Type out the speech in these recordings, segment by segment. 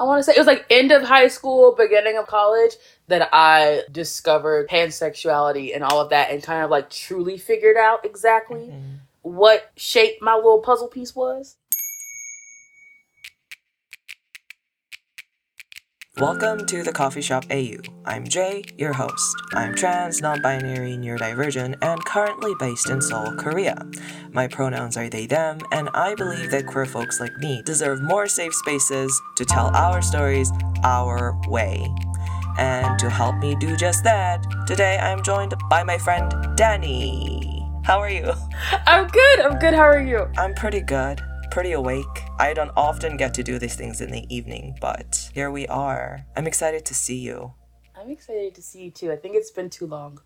I want to say it was like end of high school, beginning of college that I discovered pansexuality and all of that and kind of like truly figured out exactly Mhm. what shape my little puzzle piece was. Welcome to the Coffee Shop AU. I'm J, your host. I'm trans, non binary, neurodivergent, and currently based in Seoul, Korea. My pronouns are they, them, and I believe that queer folks like me deserve more safe spaces to tell our stories our way. And to help me do just that, today I'm joined by my friend Danee. How are you? I'm good. I'm good. How are you? I'm pretty good, pretty awake. I don't often get to do these things in the evening, but here we are. I'm excited to see you. I'm excited to see you too. I think it's been too long.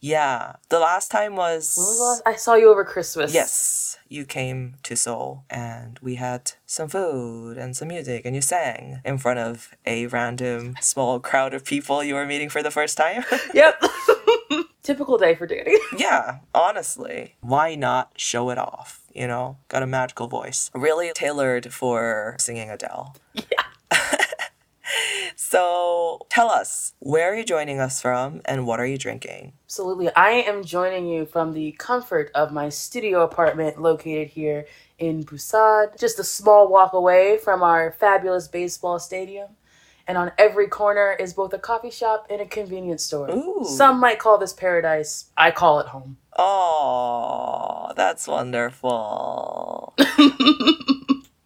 Yeah, the last time was. When was the last I saw you over Christmas? Yes, you came to Seoul and we had some food and some music and you sang in front of a random small crowd of people you were meeting for the first time. Yep. Typical day for Danee. yeah, honestly, why not show it off? You know, got a magical voice. Really tailored for singing Adele. Yeah. So tell us, where are you joining us from and what are you drinking? Absolutely. I am joining you from the comfort of my studio apartment located here in Busan, just a small walk away from our fabulous baseball stadium. And on every corner is both a coffee shop and a convenience store. Ooh. Some might call this paradise. I call it home. Oh, that's wonderful.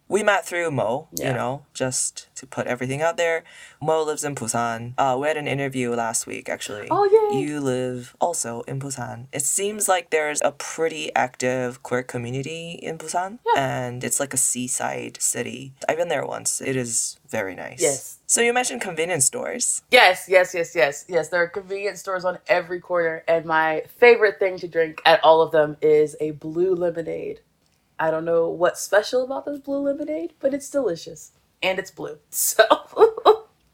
we met through Mo, Yeah. you know, just to put everything out there. Mo lives in Busan. Uh, we had an interview last week, actually. Oh, yeah. You live also in Busan. It seems like there's a pretty active queer community in Busan, Yeah. and it's like a seaside city. I've been there once. It is very nice. Yes. So you mentioned convenience stores. Yes, yes, yes, yes, yes. There are convenience stores on every corner, and my favorite thing to drink at all of them is a blue lemonade. I don't know what's special about this blue lemonade, but it's delicious. And it's blue. So,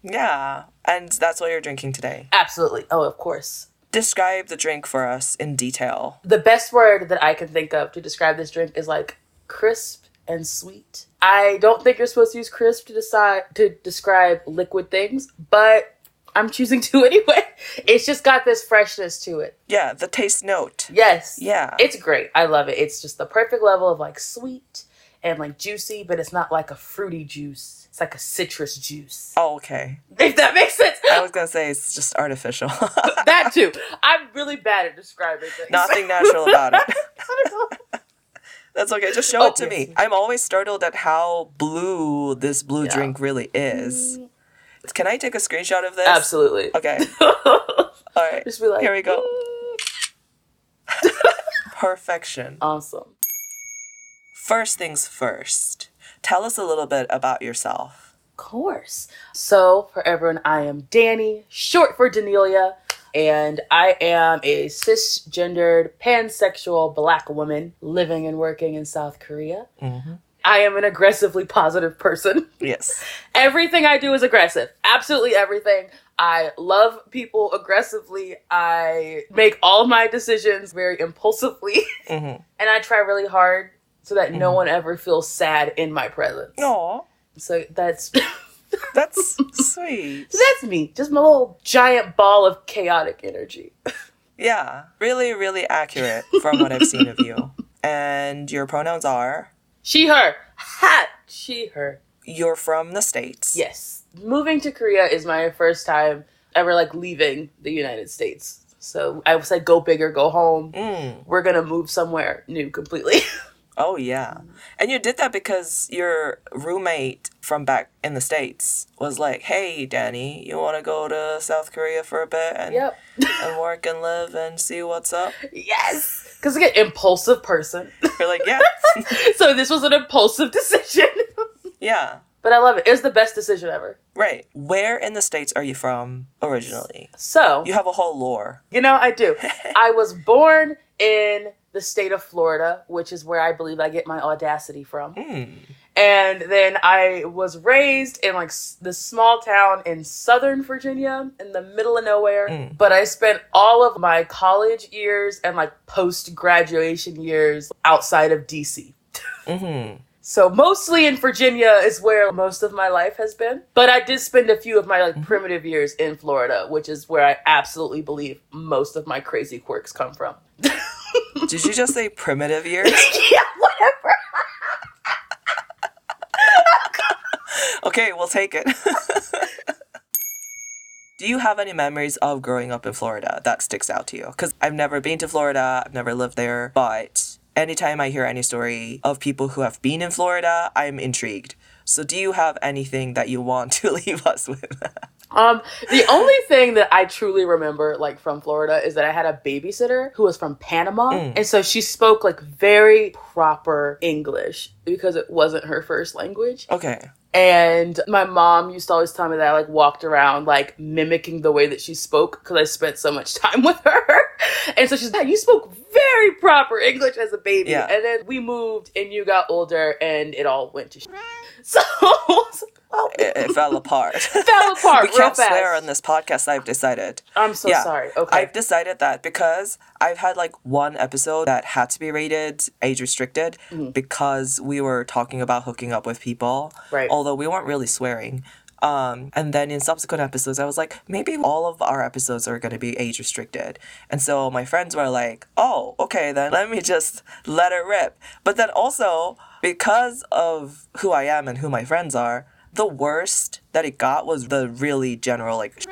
Yeah, and that's what you're drinking today. absolutely. Oh, of course. Describe the drink for us in detail. The best word that I can think of to describe this drink is like crisp and sweet. I don't think you're supposed to use crisp to decide to describe liquid things, but I'm choosing to anyway. It's just got this freshness to it. Yeah, the taste note. Yes. Yeah. It's great. I love it. It's just the perfect level of like sweet and like juicy, but it's not like a fruity juice. It's like a citrus juice. oh, okay. If that makes sense. I was gonna say it's just artificial. that too. I'm really bad at describing things. Nothing natural about it. I don't know. That's okay. Just show Oh, it to yes. me. I'm always startled at how blue this blue Yeah. drink really is. Mm. Can I take a screenshot of this? Absolutely. Okay. All right. Just be like, Here we go. Perfection. Awesome. First things first. Tell us a little bit about yourself. Of course. So, for everyone, I am Danee, short for Danelia, and I am a cisgendered, pansexual black woman living and working in South Korea. Mm-hmm. I am an aggressively positive person. Yes. everything I do is aggressive. Absolutely everything. I love people aggressively. I make all of my decisions very impulsively. Mm-hmm. and I try really hard so that no Mhm. one ever feels sad in my presence. Aw, So that's that's sweet. So that's me, just my little giant ball of chaotic energy. Yeah, really, really accurate from what I've seen of you. And your pronouns are She, her. Ha! She, her. you're from the States. Yes. Moving to Korea is my first time ever like leaving the United States. So I said, go big or go home. Mm. We're gonna move somewhere new completely. Oh, yeah. And you did that because your roommate from back in the States was like, hey, Danee, you want to go to South Korea for a bit and, yep. and work and live and see what's up? yes. Because again, impulsive person. You're like, yeah. so this was an impulsive decision. yeah. but I love it. It was the best decision ever. Right. Where in the States are you from originally? So You have a whole lore. You know, I do. I was born in the state of Florida, which is where I believe I get my audacity from. Mm. And then I was raised in like s- this small town in Southern Virginia in the middle of nowhere. Mm. But I spent all of my college years and like post graduation years outside of DC. Mm-hmm. So mostly in Virginia is where most of my life has been. But I did spend a few of my like primitive years in Florida, which is where I absolutely believe most of my crazy quirks come from. Did you just say primitive years? yeah, whatever. Okay, we'll take it. Do you have any memories of growing up in Florida that sticks out to you? Because I've never been to Florida, I've never lived there, but anytime I hear any story of people who have been in Florida, I'm intrigued. So, do you have anything that you want to leave us with? Um, the only thing that I truly remember, like from Florida, is that I had a babysitter who was from Panama, and so she spoke like very proper English because it wasn't her first language. okay. And my mom used to always tell me that I like walked around like mimicking the way that she spoke because I spent so much time with her. And so she's like, You spoke very proper English as a baby. Yeah. And then we moved and you got older and it all went to shit. So well, It, it fell apart. fell apart we can't fast. swear on this podcast, I've decided. I'm so Yeah. sorry. Okay. I've decided that because I've had like one episode that had to be rated age restricted because we were talking about hooking up with people. Right. Although we weren't really swearing. Um, and then in subsequent episodes, I was like, maybe all of our episodes are going to be age restricted. And so my friends were like, oh, okay, then let me just let it rip. But then also, because of who I am and who my friends are, the worst that it got was the really general, like,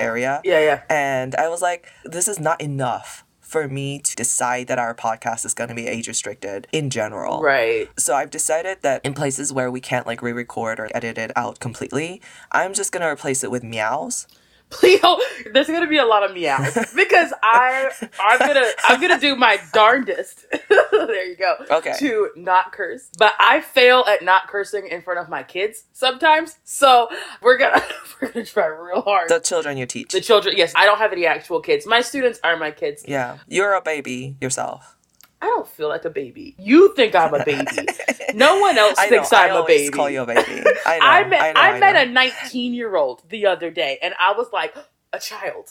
area. yeah, yeah. And I was like, this is not enough for me to decide that our podcast is going to be age restricted in general. Right. So I've decided that in places where we can't like re-record or edit it out completely, I'm just gonna replace it with meows. Please, oh, there's gonna be a lot of meows because I, I'm gonna, I'm gonna do my darndest. there you go. Okay. To not curse, but I fail at not cursing in front of my kids sometimes. So we're gonna, we're gonna try real hard. The children you teach. the children, yes, I don't have any actual kids. My students are my kids. yeah, you're a baby yourself. I don't feel like a baby. You think I'm a baby. No one else I know. thinks I I'm a baby. call you a baby. I know. I met I, know, I, I met know. a 19 year old the other day, and I was like, a child,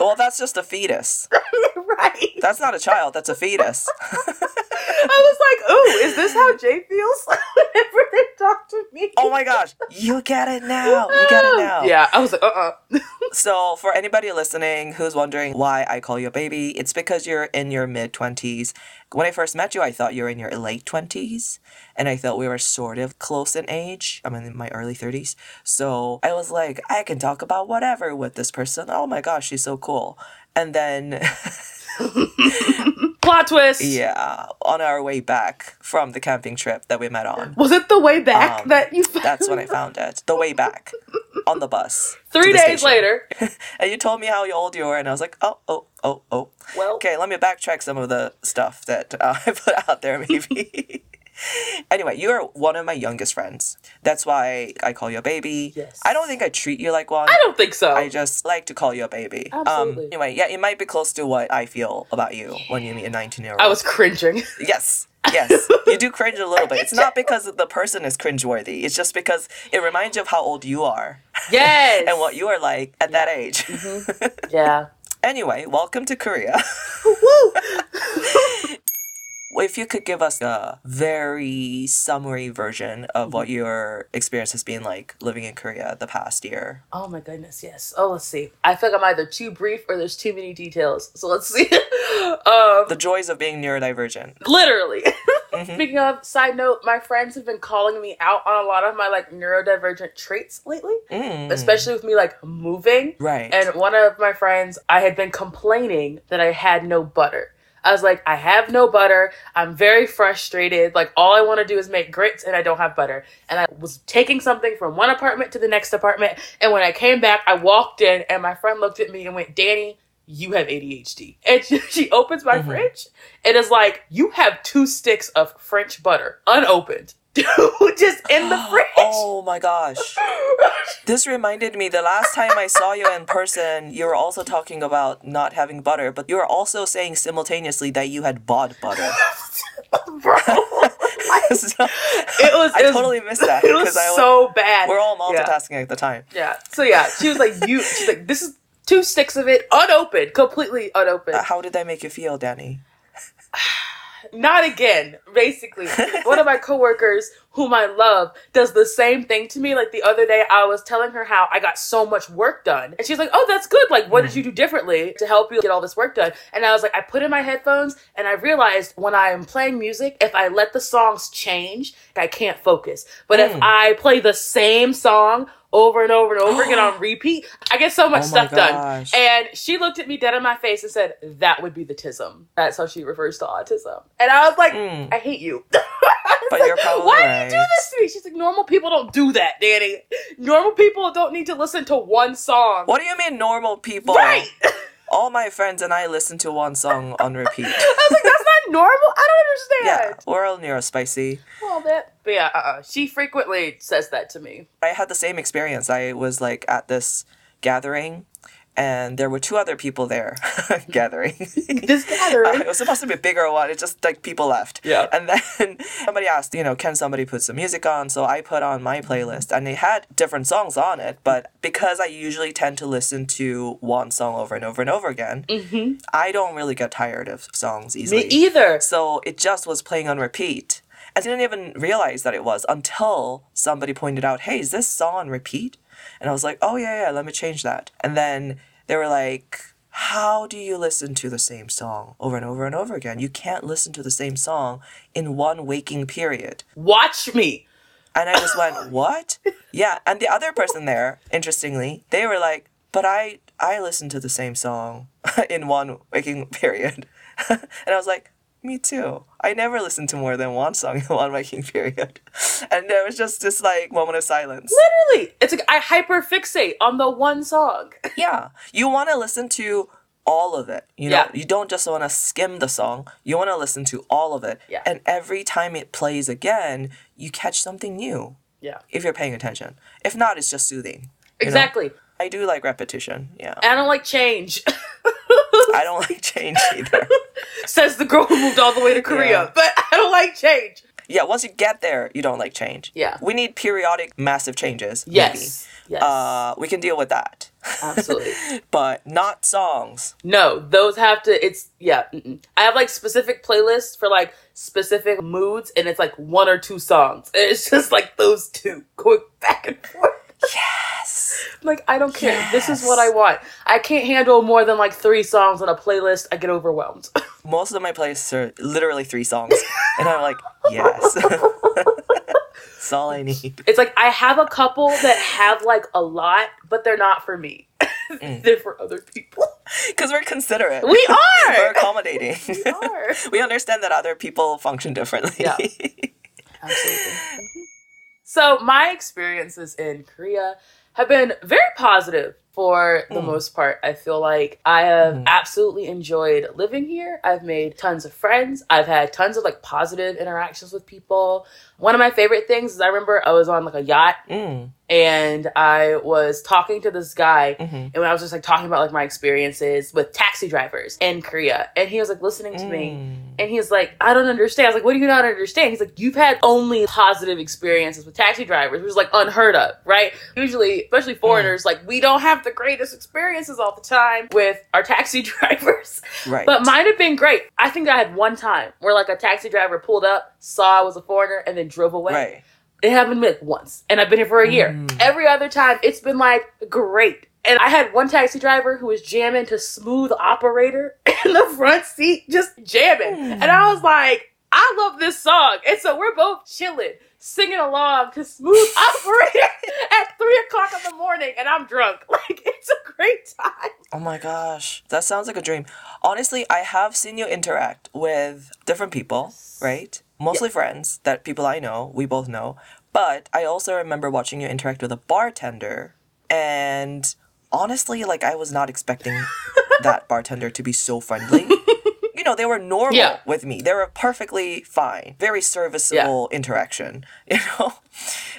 Well, that's just a fetus. right? That's not a child. That's a fetus. I was like, "Ooh, is this how J feels whenever they talk to me?" oh my gosh, you get it now. You get it now. Yeah, I was like, "Uh, uh So, for anybody listening who's wondering why I call you a baby, it's because you're in your mid 20s. When I first met you, I thought you were in your late 20s, and I thought we were sort of close in age. I'm in my early 30s. So, I was like, I can talk about whatever with this person. Oh my gosh, she's so cool. And then, Plot twist. yeah, on our way back from the camping trip that we met on, Was it the way back Um, that you? that's when I found it. The way back on the bus. Three the days station. later. And you told me how old you were, and I was like, oh, oh, oh, oh. Well, Okay, let me backtrack some of the stuff that uh, I put out there, maybe. anyway, you're one of my youngest friends. That's why I call you a baby. Yes. I don't think I treat you like one. I don't think so. I just like to call you a baby. Absolutely. Um, anyway, yeah, it might be close to what I feel about you when you meet a 19 year old. I was cringing. Yes. Yes, you do cringe a little bit. It's not because the person is cringeworthy. It's just because it reminds you of how old you are Yes. and what you are like at that age. Yeah. Anyway, welcome to Korea. Woo. If you could give us a very summary version of what your experience has been like living in Korea the past year. Oh my goodness, yes. Oh, let's see. I feel like I'm either too brief or there's too many details. So let's see. um, The joys of being neurodivergent. literally. Mhm. Speaking of, side note, my friends have been calling me out on a lot of my like neurodivergent traits lately, Mm. especially with me like moving. Right. And one of my friends, I had been complaining that I had no butter. I was like, I have no butter. I'm very frustrated. Like, all I want to do is make grits and I don't have butter. And I was taking something from one apartment to the next apartment. And when I came back, I walked in and my friend looked at me and went, Danee, you have ADHD. And she, she opens my Mhm. fridge and is like, You have two sticks of French butter unopened. Dude, just in the fridge. Oh my gosh. This reminded me the last time I saw you in person, you were also talking about not having butter, but you were also saying simultaneously that you had bought butter. Bro. so, It was, I it was totally missed that it was I so bad. we're all Yeah. multitasking at the time. Yeah. So yeah, she was like, "You." She's like, "This is two sticks of it, unopened, completely unopened." Uh, How did that make you feel, Danee? not again. Basically, one of my coworkers, whom I love, does the same thing to me. Like the other day, I was telling her how I got so much work done, and she's like, "Oh, that's good. Like, what did you mm-hmm. do differently to help you get all this work done?" And I was like, I put in my headphones, and I realized when I am playing music, if I let the songs change, I can't focus. But if mm. I play the same song over and over and over again on repeat, I get so much Oh stuff done. And she looked at me dead in my face and said, That would be the tism. That's how she refers to autism. And I was like, Mm. I hate you. But you're probably Why right. do you do this to me? She's like, Normal people don't do that, Danee. Normal people don't need to listen to one song. What do you mean, normal people? Right. All my friends and I listen to one song on repeat. I was like, That's not normal. I don't yeah, understand. we're all neurospicy. Well, that. But yeah, uh-uh. she frequently says that to me. I had the same experience. I was like at this gathering, and there were two other people there gathering. This gathering. Uh, it was supposed to be a bigger one. It just like people left. Yeah. And then somebody asked, you know, can somebody put some music on? So I put on my playlist, and they had different songs on it. But because I usually tend to listen to one song over and over and over again, mm-hmm. I don't really get tired of songs easily. me either. So it just was playing on repeat. And I didn't even realize that it was until somebody pointed out, hey, is this song on repeat? And I was like, oh, yeah, yeah, let me change that. And then they were like, how do you listen to the same song over and over and over again? You can't listen to the same song in one waking period. Watch me. And I just went, what? Yeah. And the other person there, interestingly, they were like, but I, I listen to the same song in one waking period. and I was like, me too. I never listened to more than one song in one waking period. And there was just this like moment of silence. Literally. It's like I hyperfixate on the one song. Yeah. You want to listen to all of it. You know, Yeah. you don't just want to skim the song. You want to listen to all of it. Yeah. And every time it plays again, you catch something new Yeah. if you're paying attention. If not, it's just soothing. you know? Exactly. I do like repetition. Yeah. I don't like change. I don't like change either. Says the girl who moved all the way to Korea. Yeah. But I don't like change. Yeah, once you get there, you don't like change. Yeah. We need periodic massive changes. maybe. Yes. Yes. Uh, we can deal with that. Absolutely. But not songs. No, those have to. It's yeah. Mm-mm. I have like specific playlists for like specific moods, and it's like one or two songs. And it's just like those two going back and forth. Yes. Like I don't care. This is what I want. I can't handle more than like three songs on a playlist. I get overwhelmed. Most of my playlists are literally three songs. and I'm like, yes. That's all I need. it's like I have a couple that have like a lot, but they're not for me. Mm. they're for other people. Because we're considerate. We are. We're accommodating. We are. we understand that other people function differently. Yeah. Absolutely. So my experiences in Korea have been very positive for the hmm. most part. I feel like I have hmm. absolutely enjoyed living here. I've made tons of friends. I've had tons of like positive interactions with people. One of my favorite things is I remember I was on like a yacht Mm. and I was talking to this guy, Mhm. and when I was just like talking about like my experiences with taxi drivers in Korea, and he was like listening to me, Mm. and he's like, I don't understand. I was like, What do you not understand? He's like, You've had only positive experiences with taxi drivers, which is like unheard of, right? Usually, especially foreigners, like we don't have the greatest experiences all the time with our taxi drivers. Right. But mine have been great. I think I had one time where like a taxi driver pulled up, saw I was a foreigner, and then drove away. right. It happened like once, and I've been here for a year. Mm. Every other time, it's been like great. And I had one taxi driver who was jamming to Smooth Operator in the front seat, just jamming. And I was like, I love this song. And so we're both chilling, singing along to Smooth Operator at three o'clock in the morning, and I'm drunk. Like, it's a great time. Oh my gosh, that sounds like a dream. Honestly, I have seen you interact with different people, right? Mostly friends that people I know, we both know. But I also remember watching you interact with a bartender, and honestly, like I was not expecting that bartender to be so friendly. You know, they were normal Yeah. with me. They were perfectly fine. Very serviceable interaction, you know?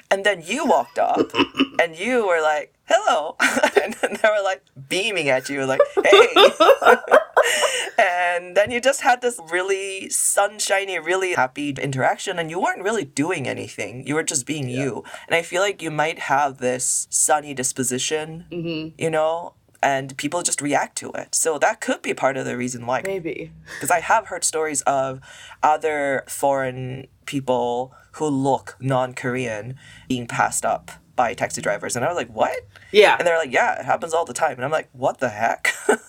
And then you walked up and you were like, hello. and they were like beaming at you, like, hey. and then you just had this really sunshiny, really happy interaction, and you weren't really doing anything. You were just being you. And I feel like you might have this sunny disposition, Mm-hmm. you know? and people just react to it. So that could be part of the reason why. Maybe. Because I have heard stories of other foreign people who look non Korean being passed up by taxi drivers. And I was like, what? Yeah. And they're like, yeah, it happens all the time. And I'm like, what the heck?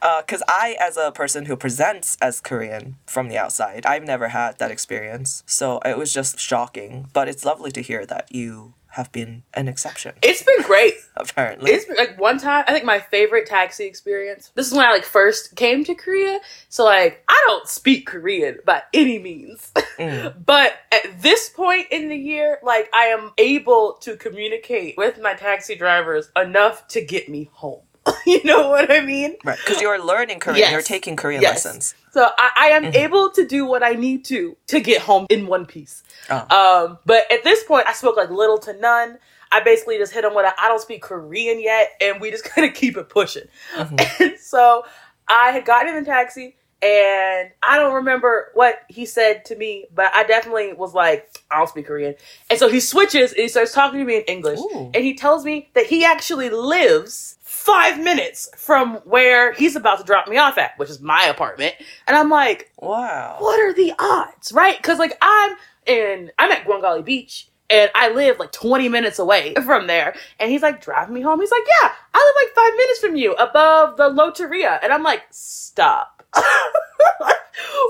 Uh, because I, as a person who presents as Korean from the outside, I've never had that experience. So it was just shocking. But it's lovely to hear that you have been an exception, It's been great. apparently. It's been, like one time, I think my favorite taxi experience. This is when I like first came to Korea. So like, I don't speak Korean by any means. Mm. but at this point in the year, like I am able to communicate with my taxi drivers enough to get me home. you know what I mean? Right. Because you're learning Korean, Yes. you're taking Korean Yes. lessons. So I, I am Mhm. able to do what I need to to get home in one piece. Oh. Um, but at this point, I spoke like little to none. I basically just hit him with a I don't speak Korean yet, and we just kind of keep it pushing. Mhm. And so I had gotten in the taxi, and I don't remember what he said to me, but I definitely was like, I don't speak Korean. And so he switches and he starts talking to me in English, Ooh. and he tells me that he actually lives five minutes from where he's about to drop me off at, which is my apartment. And I'm like, Wow. what are the odds, right? Because like I'm in, I'm at Gwangalli Beach. And I live like 20 minutes away from there. And he's like, driving me home. He's like, yeah, I live like five minutes from you above the Lotteria. And I'm like, stop.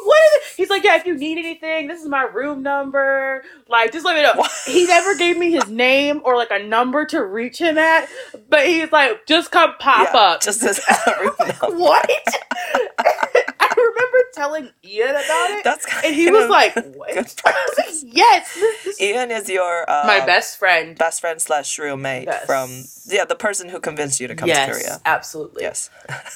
what is it? He's like, yeah, if you need anything, this is my room number. Like, just let me know. He never gave me his name or like a number to reach him at. But he's like, just come pop Yeah, up. Just as everyone what? I remember telling Ian about it. That's kind And he was like, good "What?" I was like, "Yes, this, this Ian is your uh, my best friend." best friend slash roommate Yes. from yeah the person who convinced you to come yes, to Korea. absolutely. Yes.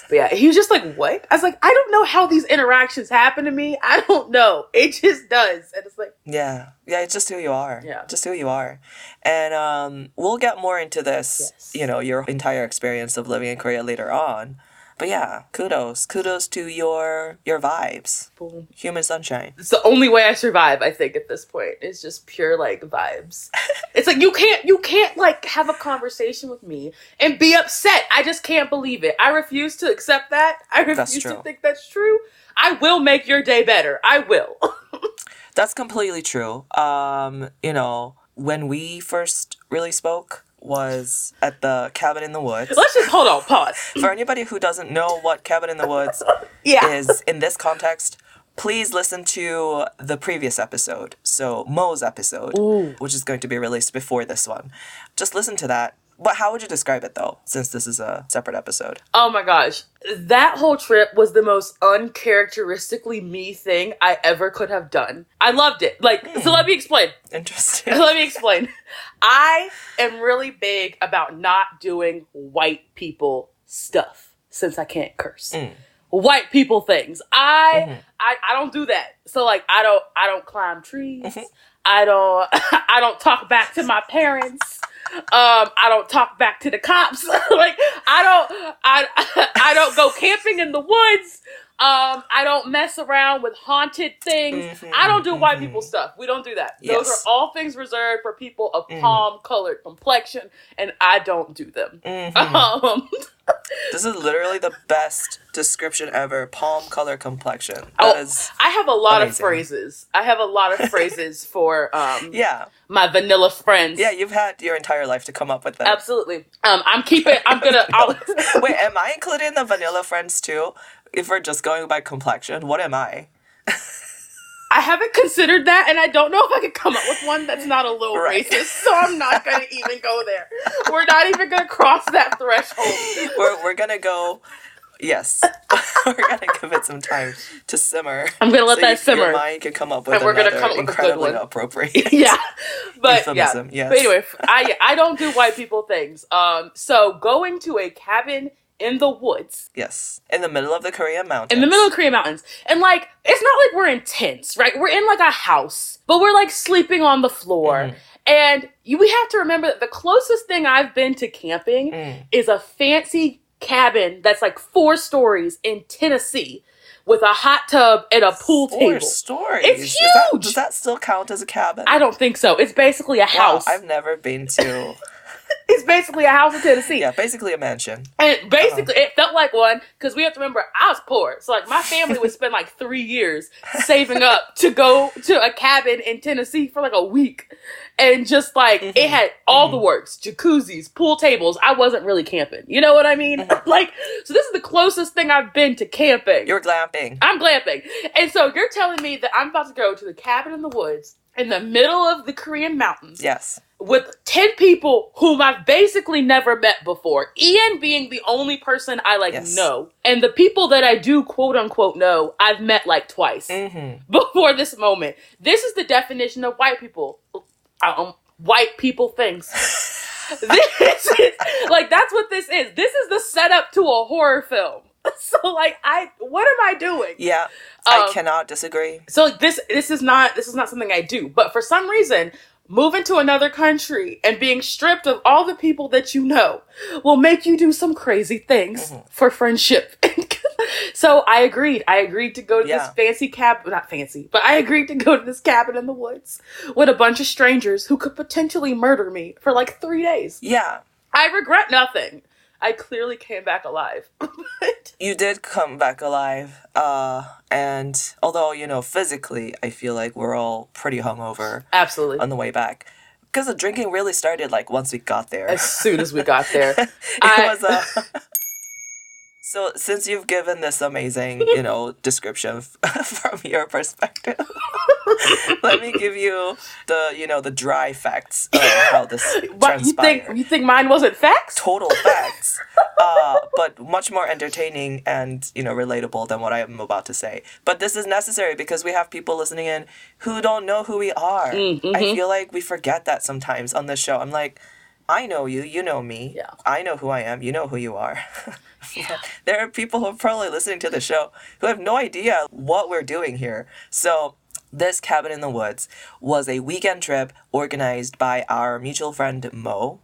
But yeah, he was just like, "What?" I was like, "I don't know how these interactions happen to me. I don't know. It just does." And it's like, Yeah. Yeah, it's just who you are. Yeah. Just who you are. And um we'll get more into this, Yes. you know, your entire experience of living in Korea later on. But yeah, kudos. Kudos to your your vibes. boom. Human sunshine. It's the only way I survive. I think at this point is just pure like vibes. it's like you can't you can't like have a conversation with me and be upset. I just can't believe it. I refuse to accept that. I refuse to think that's true. I will make your day better. I will. That's completely true. Um, you know, when we first really spoke was at the cabin in the woods. Let's just hold on, pause. For anybody who doesn't know what cabin in the woods Yeah. is in this context, please listen to the previous episode. So Mo's episode, Ooh. which is going to be released before this one. Just listen to that. But how would you describe it though, since this is a separate episode? Oh my gosh. That whole trip was the most uncharacteristically me thing I ever could have done. I loved it. Like, so let me explain. Interesting. Let me explain. I am really big about not doing white people stuff since I can't curse. Mm. White people things. I, Mhm. I I don't do that. So like I don't I don't climb trees. Mhm. I don't I don't talk back to my parents. Um, I don't talk back to the cops. like I don't I I don't go camping in the woods. Um, I don't mess around with haunted things. Mhm, I don't do white mhm. people stuff. We don't do that. Those are all things reserved for people of Mhm. palm colored complexion, and I don't do them. Mhm. Um, This is literally the best description ever. Palm color complexion. Oh, I have a lot of phrases. I have a lot of phrases for um, yeah, my vanilla friends. yeah. You've had your entire life to come up with that. Absolutely. Um, I'm keeping. I'm gonna. Wait, am I included in the vanilla friends too? If we're just going by complexion, what am I? I haven't considered that, and I don't know if I could come up with one that's not a little Right. racist. So I'm not gonna even go there. We're not even gonna cross that threshold. We're we're gonna go. Yes, we're gonna give it some time to simmer. I'm gonna let so that you- simmer. Your mind can come up with And we're gonna another come up with a good incredibly one. appropriate. yeah, but Euphemism, yeah. yes. But anyway, I don't do white people things. Um, so going to a cabin in the woods Yes, in the middle of the Korean mountains. in the middle of Korean mountains, and like it's not like we're in tents, right? We're in like a house, but we're like sleeping on the floor. Mhm. And you, we have to remember that the closest thing I've been to camping Mm. is a fancy cabin that's like four stories in Tennessee with a hot tub and a pool Four table. stories. It's Is that- huge! does that still count as a cabin? I don't think so. It's basically a Wow, house. I've never been to it's basically a house in Tennessee. Yeah, basically a mansion. And basically, it felt like one because we have to remember I was poor. So, like, my family would spend like three years saving up to go to a cabin in Tennessee for like a week. And just like, it Mhm. had all the Mhm. works jacuzzis, pool tables. I wasn't really camping. You know what I mean? Mhm. like, so this is the closest thing I've been to camping. You're glamping. I'm glamping. And so you're telling me that I'm about to go to the cabin in the woods in the middle of the Korean mountains Yes. With 10 people whom I've basically never met before. Ian being the only person I like Yes. know. And the people that I do quote unquote know, I've met like twice Mm-hmm. before this moment. This is the definition of white people. Um, white people things. this is like that's what this is. This is the setup to a horror film. So like I what am I doing? Yeah. I Um, cannot disagree. So this this is not this is not something I do, but for some reason, moving to another country and being stripped of all the people that you know will make you do some crazy things Mhm. for friendship. so I agreed. I agreed to go to Yeah. this fancy cab not fancy, but I agreed to go to this cabin in the woods with a bunch of strangers who could potentially murder me for like 3 days. Yeah. I regret nothing. I clearly came back alive. You did come back alive. Uh and although, you know, physically I feel like we're all pretty hungover Absolutely. on the way back. Because the drinking really started like once we got there. As soon as we got there. it I- was uh, so since you've given this amazing you know description from your perspective let me give you the you know the dry facts of how this But you think you think mine wasn't facts? total facts uh, but much more entertaining and you know relatable than what i am about to say but this is necessary because we have people listening in who don't know who we are Mm, i mhm. feel like we forget that sometimes on this show i'm like i know you you know me Yeah. i know who i am you know who you are yeah. there are people who are probably listening to the show who have no idea what we're doing here so this cabin in the woods was a weekend trip organized by our mutual friend mo.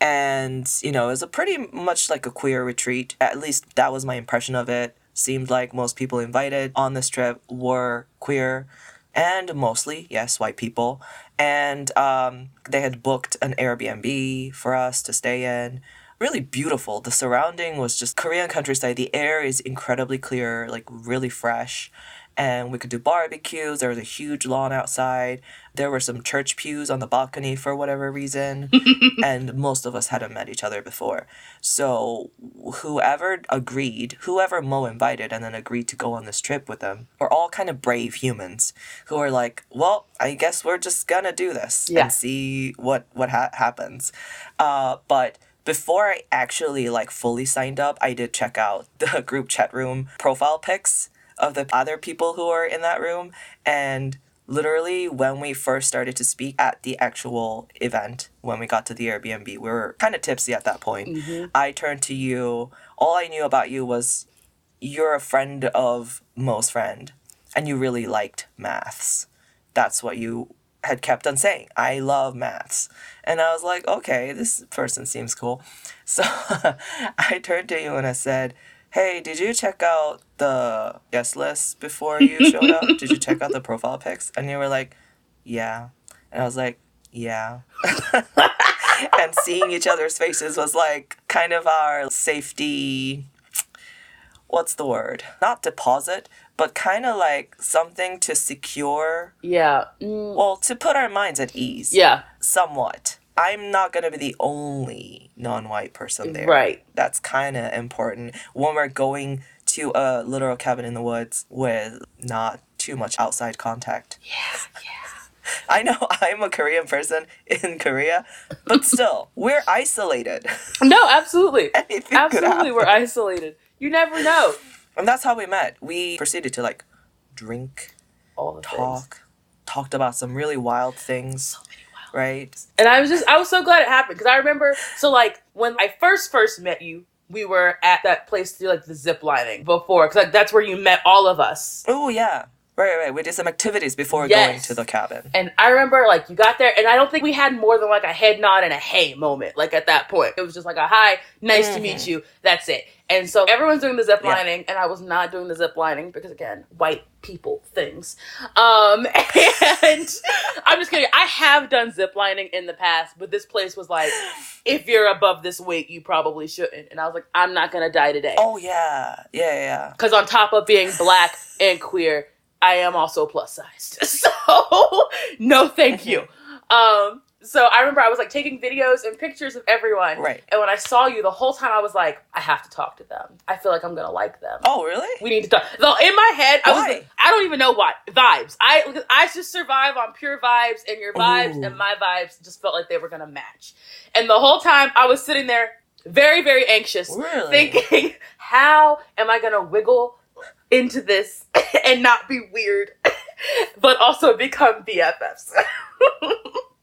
And you know it was a pretty much like a queer retreat. At least that was my impression of it. Seemed like most people invited on this trip were queer and mostly yes white people. And um, they had booked an airbnb for us to stay in. Really beautiful. The surrounding was just korean countryside. The air is incredibly clear like really fresh and we could do barbecues there was a huge lawn outside there were some church pews on the balcony for whatever reason and most of us hadn't met each other before. So whoever agreed, whoever Mo invited and then agreed to go on this trip with them, were all kind of brave humans who are like, well, I guess we're just gonna do this Yeah. and see what what ha- happens. Uh, but before I actually like fully signed up, I did check out the group chat room profile pics of the other people who are in that room. And literally when we first started to speak at the actual event when we got to the airbnb we were kind of tipsy at that point. Mhm. i turned to you. All i knew about you was you're a friend of Mo's friend and you really liked maths. That's what you had kept on saying i love maths. And i was like okay this person seems cool. So i turned to you and i said hey did you check out the guest list before you showed up? Did you check out the profile pics? And you were like yeah. And i was like yeah. And seeing each other's faces was like kind of our safety what's the word? Not deposit but kind of like something to secure Yeah. Mm, well to put our minds at ease. Yeah. somewhat i'm not going to be the only non-white person there Right. that's kind of important when we're going to a literal cabin in the woods with not too much outside contact Yeah. yeah. I know I'm a Korean person in Korea, but still, we're isolated. No, absolutely. Absolutely, we're isolated. You never know. And that's how we met. We proceeded to like drink, All the things. talk, talked about some really wild things, right? And I was just, I was so glad it happened because I remember, so like when I first first met you, we were at that place to do like the zip lining before because like, that's where you met all of us. Oh yeah, Right, right. We did some activities before going to the cabin. And I remember like you got there and I don't think we had more than like a head nod and a hey moment. Like at that point. It was just like a hi, nice to meet mm-hmm. you. That's it. And so everyone's doing the zip Mm-hmm. Yeah. lining and I was not doing the zip lining because again, white people things. Um and I'm just kidding. I have done zip lining in the past, but this place was like, if you're above this weight, you probably shouldn't. And I was like, I'm not gonna die today. Oh yeah, yeah, yeah. Because on top of being black and queer, I am also plus sized. So no, thank you. Um, so I remember I was like taking videos and pictures of everyone. Right. And when I saw you, the whole time I was like, I have to talk to them. I feel like I'm gonna like them. Oh really? We need to talk. Though in my head, I was Why? like, I don't even know why vibes. I I just survive on pure vibes, and your vibes Ooh. and my vibes just felt like they were gonna match. And the whole time I was sitting there, very very anxious, Really? thinking, how am I gonna wiggle into this and not be weird, but also become BFFs?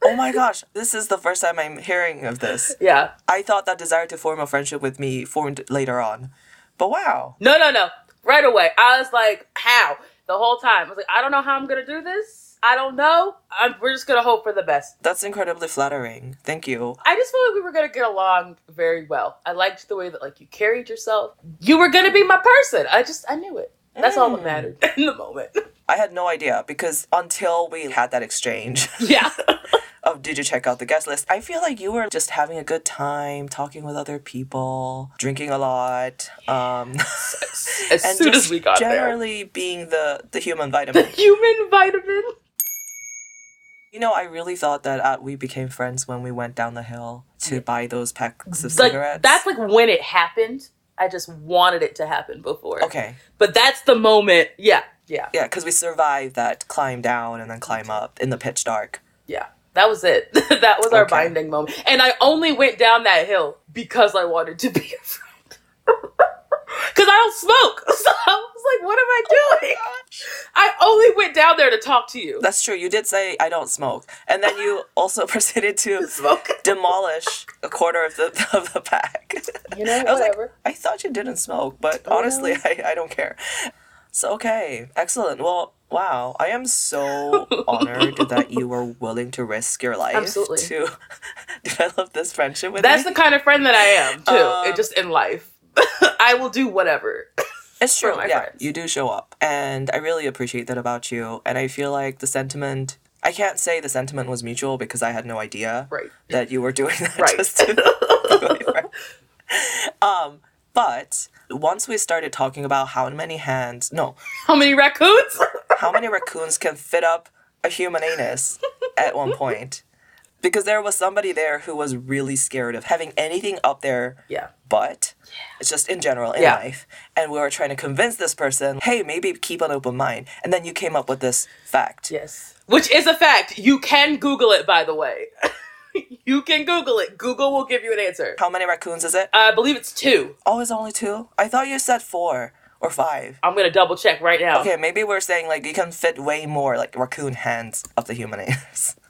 Oh my gosh, this is the first time I'm hearing of this. yeah. I thought that desire to form a friendship with me formed later on. But wow. No, no, no. Right away, I was like, how? The whole time, I was like, I don't know how I'm gonna do this. I don't know. I'm, we're just gonna hope for the best. That's incredibly flattering. Thank you. I just felt like we were gonna get along very well. I liked the way that like you carried yourself. You were gonna be my person. I just I knew it. That's all that Mm. mattered in the moment. I had no idea because until we had that exchange yeah. of did you check out the guest list, I feel like you were just having a good time, talking with other people, drinking a lot, um, As and soon as we got generally being the the human there. vitamin. Human vitamin. You know, I really thought that uh, we became friends when we went down the hill to buy those packs of Like cigarettes. that's like when it happened. I just wanted it to happen before. okay. But that's the moment. Yeah. Yeah. Yeah, because we survived that climb down and then climb up in the pitch dark. Yeah. That was it. that was our Okay. binding moment. And I only went down that hill because I wanted to be a friend. Because I don't smoke. So I was like, what am I oh doing? I only went down there to talk to you. That's true. You did say I don't smoke, and then you also proceeded to Smoke. demolish a quarter of the of the pack. You know, I was like, whatever. I thought you didn't smoke, but Oh, honestly, I, I don't care. So okay, excellent. Well, wow, I am so honored that you were willing to risk your life Absolutely. to develop this friendship with me. That's me. the kind of friend that I am, too. Um, it just in life. I will do whatever. It's true. yeah, friends. you do show up, and I really appreciate that about you. And I feel like the sentiment. I can't say the sentiment was mutual because I had no idea Right. that you were doing that Right. just to. Um, but once we started talking about how many hands, no, How many raccoons? How many raccoons can fit up a human anus at one point, because there was somebody there who was really scared of having anything up there yeah. but it's just in general in Yeah. life. And we were trying to convince this person, hey, maybe keep an open mind. And then you came up with this fact. Yes. Which is a fact. You can Google it, by the way. you can Google it. Google will give you an answer. How many raccoons is it? I believe it's two. Oh, it's only two? I thought you said four or five. I'm gonna double check right now. Okay, maybe we're saying like you can fit way more like raccoon hands up the human anus.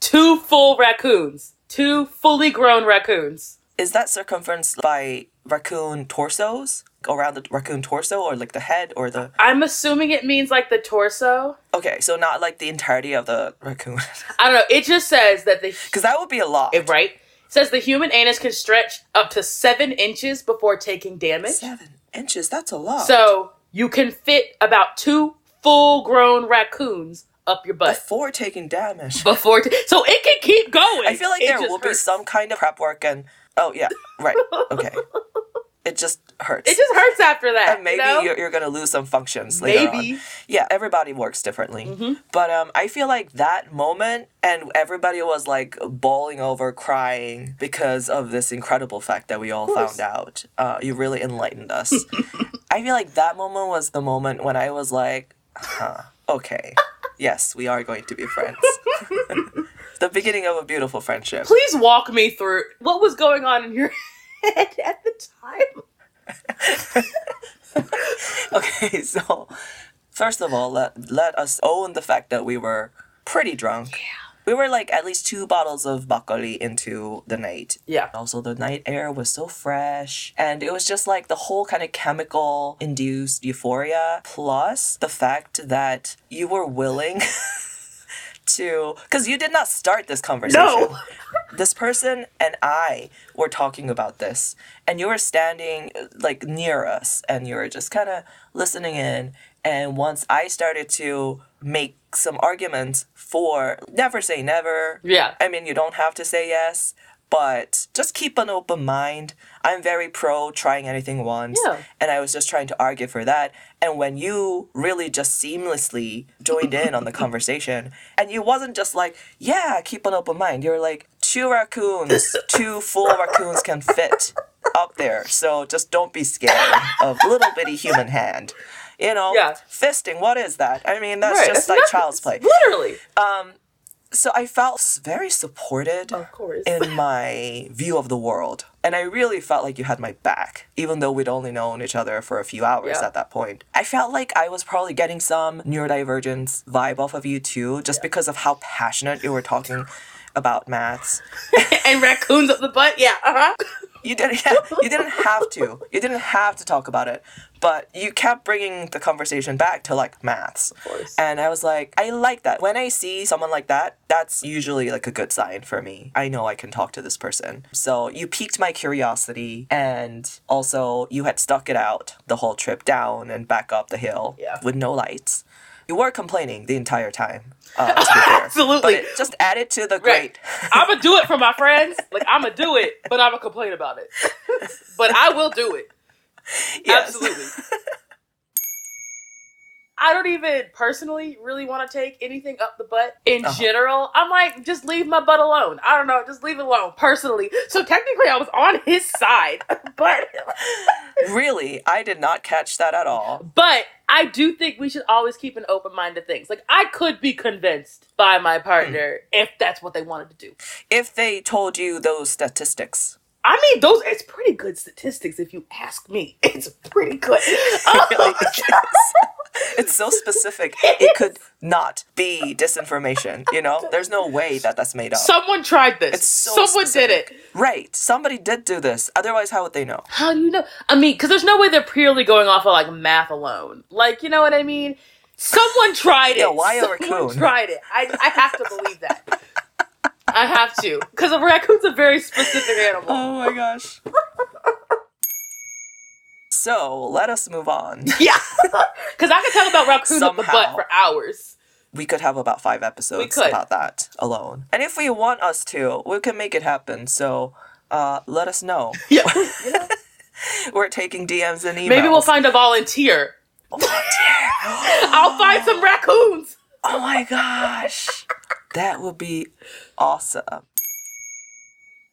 Two full raccoons. Two fully grown raccoons. Is that circumference by raccoon torsos? Around the raccoon torso or like the head or the. I'm assuming it means like the torso. Okay, so not like the entirety of the raccoon. I don't know. It just says that the Because that would be a lot. it, right. Says the human anus can stretch up to seven inches before taking damage. Seven inches, that's a lot. So you can fit about two full grown raccoons up your butt before taking damage. before. T- so it can keep going. I feel like It there will be some kind of prep work and oh yeah, right. Okay. It just hurts. It just hurts after that. and maybe you know? you're, you're gonna lose some functions later Maybe. on. Yeah, everybody works differently. Mhm. But um, I feel like that moment, and everybody was like bawling over, crying because of this incredible fact that we all found out. Uh, you really enlightened us. I feel like that moment was the moment when I was like, huh, okay, yes, we are going to be friends. the beginning of a beautiful friendship. Please walk me through what was going on in your head at the time. Okay, so first of all, let let us own the fact that we were pretty drunk. Yeah. We were like at least two bottles of makgeolli into the night. Yeah. Also, the night air was so fresh, and it was just like the whole kind of chemical induced euphoria, plus the fact that you were willing to, because you did not start this conversation. No. This person and I were talking about this, and you were standing like near us, and you were just kind of listening in. And once I started to make some arguments for never say never, Yeah. I mean, you don't have to say yes, but just keep an open mind. I'm very pro trying anything once. Yeah. And I was just trying to argue for that. And when you really just seamlessly joined in on the conversation, and you wasn't just like, yeah, keep an open mind. You're like, two raccoons, two full raccoons can fit up there. So just don't be scared of little bitty human hand. You know, Yeah. fisting, what is that? I mean, that's Right, just it's like not- child's play. Literally. Um, So I felt very supported Of course. in my view of the world. And I really felt like you had my back, even though we'd only known each other for a few hours Yeah. at that point. I felt like I was probably getting some neurodivergence vibe off of you too, just because of how passionate you were talking about maths. and raccoons up the butt. Yeah. Uh-huh. You didn't, yeah, you didn't have to. You didn't have to talk about it, but you kept bringing the conversation back to like maths. Of course. And I was like, I like that. When I see someone like that, that's usually like a good sign for me. I know I can talk to this person. So you piqued my curiosity, and also you had stuck it out the whole trip down and back up the hill Yeah. with no lights. You were complaining the entire time. Uh, to be fair. Absolutely. But it just added to the Right. great. I'm gonna do it for my friends. Like I'm gonna do it, but I'm gonna complain about it. But I will do it. Yes. Absolutely. I don't even personally really want to take anything up the butt in Uh-huh. general. I'm like, just leave my butt alone. I don't know, just leave it alone personally. So technically, I was on his side, but Really, I did not catch that at all. but I do think we should always keep an open mind to things. Like I could be convinced by my partner if that's what they wanted to do. If they told you those statistics, I mean, those it's pretty good statistics if you ask me. It's pretty good. really is. It's so specific. It could not be disinformation. You know, there's no way that that's made up. Someone tried this. It's so Someone specific. did it. right? Somebody did do this. Otherwise, how would they know? How do you know? I mean, because there's no way they're purely going off of like math alone. Like, you know what I mean? Someone tried it. Yeah, why a Someone raccoon? tried it. I, I have to believe that. I have to. Because a raccoon's a very specific animal. Oh my gosh. So let us move on. Yeah. Because I could talk about raccoons up the butt for hours. We could have about five episodes about that alone. And if we want us to, we can make it happen. So uh, let us know. Yeah. You know? We're taking DMs and emails. Maybe we'll find a volunteer. volunteer. I'll find some raccoons. Oh my gosh. That would be awesome.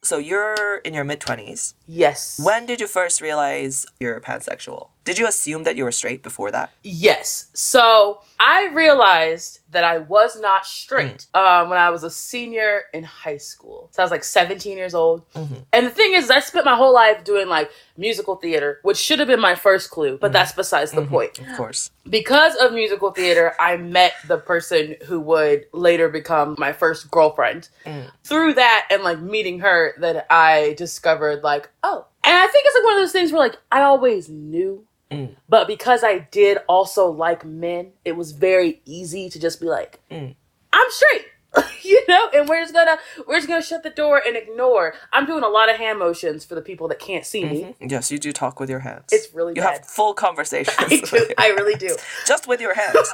So you're in your mid 20s. Yes. When did you first realize you're pansexual? Did you assume that you were straight before that? Yes. So I realized that I was not straight um, when I was a senior in high school. So I was like 17 years old. Mhm. And the thing is, I spent my whole life doing like musical theater, which should have been my first clue, but that's besides the point. Of course. Because of musical theater, I met the person who would later become my first girlfriend. Mm. Through that and like meeting her, that I discovered like, oh. And I think it's like one of those things where like I always knew Mm. but because I did also like men, it was very easy to just be like, Mm. I'm straight. you know, and we're just gonna we're just gonna shut the door and ignore. I'm doing a lot of hand motions for the people that can't see me. Yes, you do talk with your hands. It's really You bad. have full conversations. I do. I really do. Just with your hands.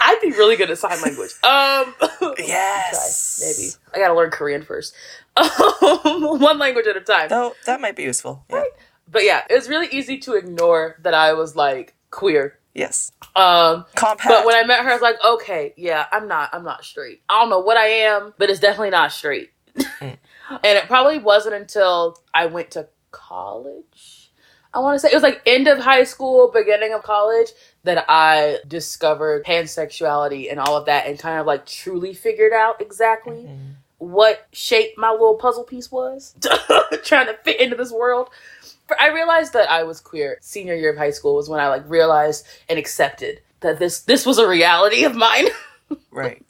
I'd be really good at sign language. Um, yes. try, maybe I gotta learn Korean first. Um, one language at a time. Though that might be useful. Yeah. But yeah, it was really easy to ignore that I was like queer. Yes. Um, Compact. But when I met her, I was like, okay, yeah, I'm not, I'm not straight. I don't know what I am, but it's definitely not straight. Mm. and it probably wasn't until I went to college. I want to say it was like end of high school, beginning of college that I discovered pansexuality and all of that, and kind of like truly figured out exactly Mhm. what shape my little puzzle piece was, trying to fit into this world. I realized that I was queer. Senior year of high school was when I like realized and accepted that this this was a reality of mine. Right.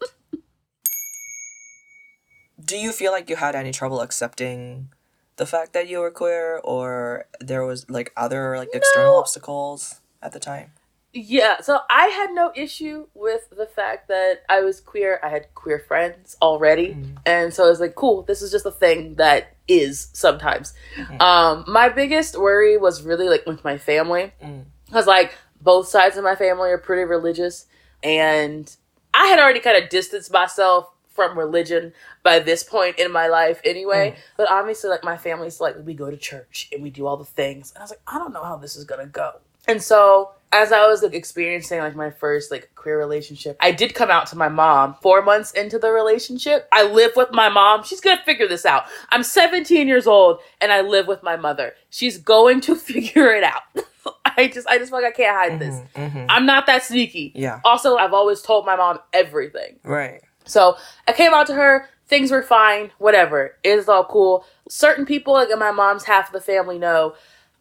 Do you feel like you had any trouble accepting the fact that you were queer or there was like other like external No. obstacles at the time? Yeah, so I had no issue with the fact that I was queer. I had queer friends already. Mm. And so I was like, cool, this is just a thing that is sometimes. Mhm. Um, my biggest worry was really like with my family. Mm. Because like both sides of my family are pretty religious. And I had already kind of distanced myself from religion by this point in my life anyway. But obviously like my family's like we go to church and we do all the things. And I was like, I don't know how this is gonna go. And so as I was like experiencing like my first like queer relationship, I did come out to my mom four months into the relationship. I live with my mom. She's gonna figure this out. I'm 17 years old and I live with my mother. She's going to figure it out. I just I just feel like I can't hide this. Mhm, mhm. I'm not that sneaky. Yeah. Also, I've always told my mom everything. Right. So I came out to her. Things were fine. Whatever. It's all cool. Certain people, like in my mom's half of the family, know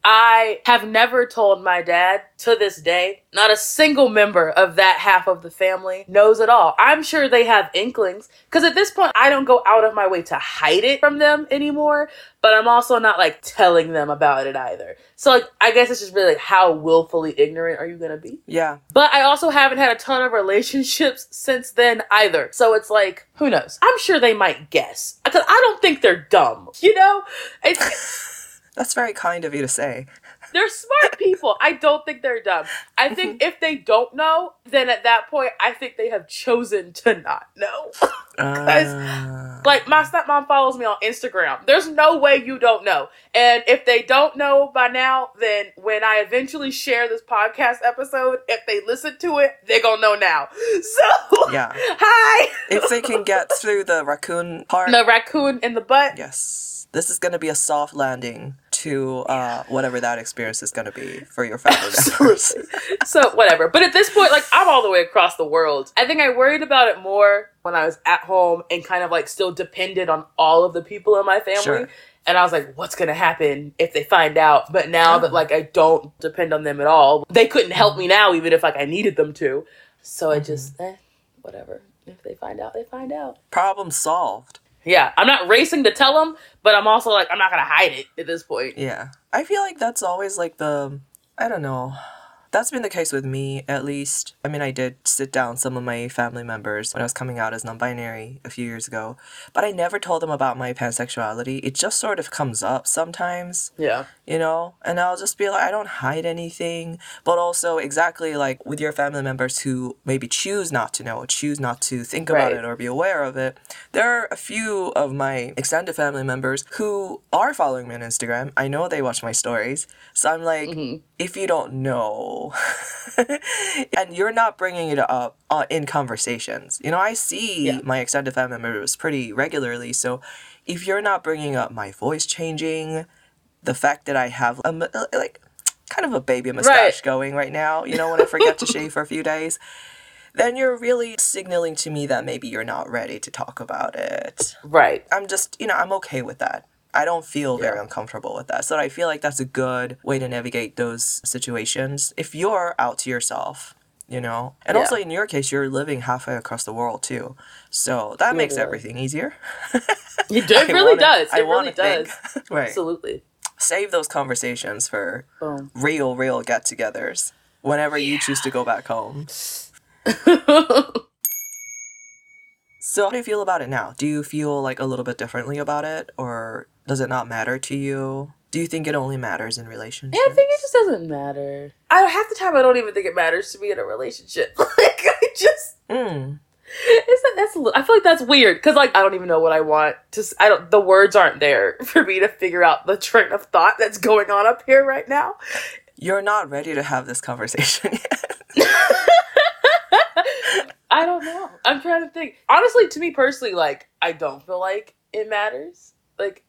I have never told my dad to this day. Not a single member of that half of the family knows at all. I'm sure they have inklings because at this point, I don't go out of my way to hide it from them anymore. But I'm also not like telling them about it either. So like, I guess it's just really like how willfully ignorant are you gonna be? Yeah. But I also haven't had a ton of relationships since then either. So it's like, who knows? I'm sure they might guess. Because I don't think they're dumb. You know? It's, That's very kind of you to say. they're smart people. I don't think they're dumb. I think if they don't know, then at that point, I think they have chosen to not know. Uh, like, my stepmom follows me on Instagram. There's no way you don't know. And if they don't know by now, then when I eventually share this podcast episode, if they listen to it, they're going to know now. So, yeah. hi! If they can get through the raccoon part, the raccoon in the butt. yes, this is going to be a soft landing to uh, whatever that experience is going to be for your family members. so whatever. But at this point, like I'm all the way across the world. I think I worried about it more when I was at home and kind of like still depended on all of the people in my family. Sure. And I was like, what's gonna happen if they find out? But now that like I don't depend on them at all, they couldn't help me now, even if like I needed them to. So I just, eh, whatever. If they find out, they find out. Problem solved. Yeah, I'm not racing to tell them, but I'm also like, I'm not gonna hide it at this point. Yeah. I feel like that's always like the I don't know. That's been the case with me, at least. I mean, I did sit down some of my family members when I was coming out as non binary a few years ago, but I never told them about my pansexuality. It just sort of comes up sometimes, Yeah. you know? And I'll just be like, I don't hide anything. But also, exactly like with your family members who maybe choose not to know, choose not to think about Right. it or be aware of it, there are a few of my extended family members who are following me on Instagram. I know they watch my stories. So I'm like, Mhm. if you don't know, and you're not bringing it up uh, in conversations, you know, I see Yeah. my extended family members pretty regularly. So if you're not bringing up my voice changing, the fact that I have a, m- uh, like kind of a baby mustache Right. going right now, you know, when I forget to shave for a few days, then you're really signaling to me that maybe you're not ready to talk about it. Right. I'm just, you know, I'm okay with that. I don't feel very Yeah. uncomfortable with that. So I feel like that's a good way to navigate those situations if you're out to yourself, you know? And Yeah. also in your case, you're living halfway across the world too. So that makes everything easier. It, really wanna- does. I It really wanna think. does. right. Absolutely. Save those conversations for Boom. real, real get togethers whenever you choose to go back home. So, how do you feel about it now? Do you feel like a little bit differently about it, or does it not matter to you? Do you think it only matters in relationships? Yeah, I think it just doesn't matter. I half the time I don't even think it matters to be in a relationship. like I just Mm, it's that that's I feel like that's weird because like I don't even know what I want. Just I don't. The words aren't there for me to figure out the train of thought that's going on up here right now. you're not ready to have this conversation yet. I don't know. I'm trying to think. Honestly, to me personally, like I don't feel like it matters. Like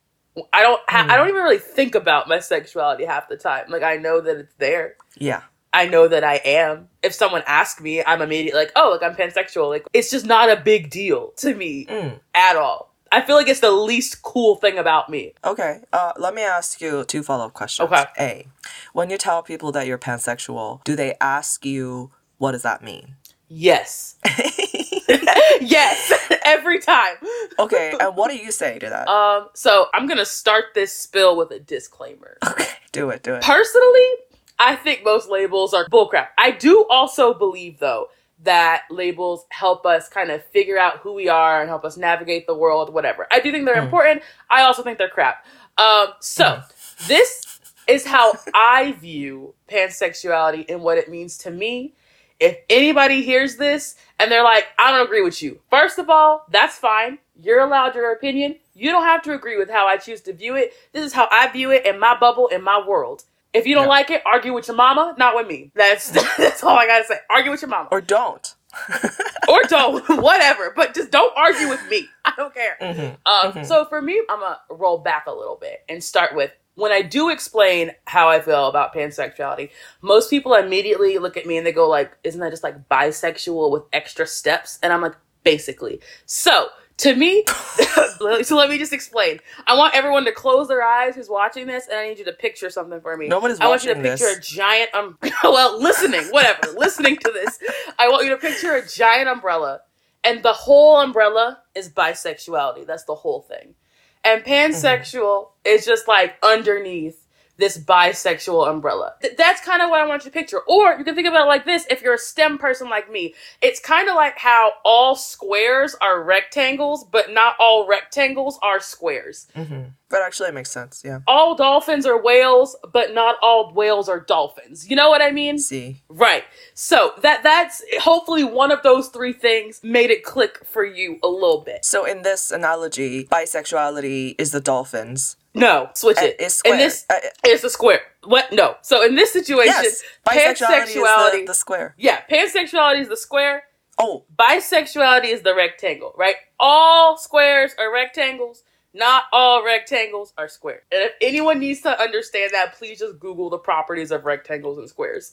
I don't. Ha- I don't even really think about my sexuality half the time. Like I know that it's there. yeah. I know that I am. If someone asks me, I'm immediately like, oh, like I'm pansexual. Like it's just not a big deal to me Mm, at all. I feel like it's the least cool thing about me. okay. Uh, let me ask you two follow up questions. Okay. A, when you tell people that you're pansexual, do they ask you what does that mean? Yes. yes. Every time. okay, and what do you say to that? Um, so I'm gonna start this spill with a disclaimer. okay, do it, do it. Personally, I think most labels are bullcrap. I do also believe though that labels help us kind of figure out who we are and help us navigate the world, whatever. I do think they're Mm. important. I also think they're crap. Um, so this is how I view pansexuality and what it means to me. If anybody hears this and they're like, I don't agree with you, first of all, that's fine. You're allowed your opinion. You don't have to agree with how I choose to view it. This is how I view it in my bubble, in my world. If you don't Yeah. like it, argue with your mama, not with me. That's that's all I gotta say. Argue with your mama. or don't. Or don't, whatever. But just don't argue with me. I don't care. Mhm. Um, Mhm. So for me, I'm gonna roll back a little bit and start with when I do explain how I feel about pansexuality. Most people immediately look at me and they go like, "Isn't that just like bisexual with extra steps?" And I'm like, "Basically." So to me, so let me just explain. I want everyone to close their eyes who's watching this, and I need you to picture something for me. Nobody's I want you to picture this. a giant um well, listening, whatever, listening to this. I want you to picture a giant umbrella and the whole umbrella is bisexuality. That's the whole thing. And pansexual is just like underneath this bisexual umbrella. Th- that's kind of what I want you to picture. Or you can think about it like this if you're a STEM person like me. It's kind of like how all squares are rectangles, but not all rectangles are squares. hmm That actually it makes sense. Yeah. All dolphins are whales, but not all whales are dolphins. You know what I mean? See. Right. So that that's hopefully one of those three things made it click for you a little bit. So in this analogy, bisexuality is the dolphins. No, switch Uh, it. It's square. In this, Uh, it's a square. What? No. So in this situation, yes, bisexuality is the, the square. yeah, pansexuality is the square. Oh, Bisexuality is the rectangle. Right. All squares are rectangles. Not all rectangles are square. And if anyone needs to understand that, please just Google the properties of rectangles and squares.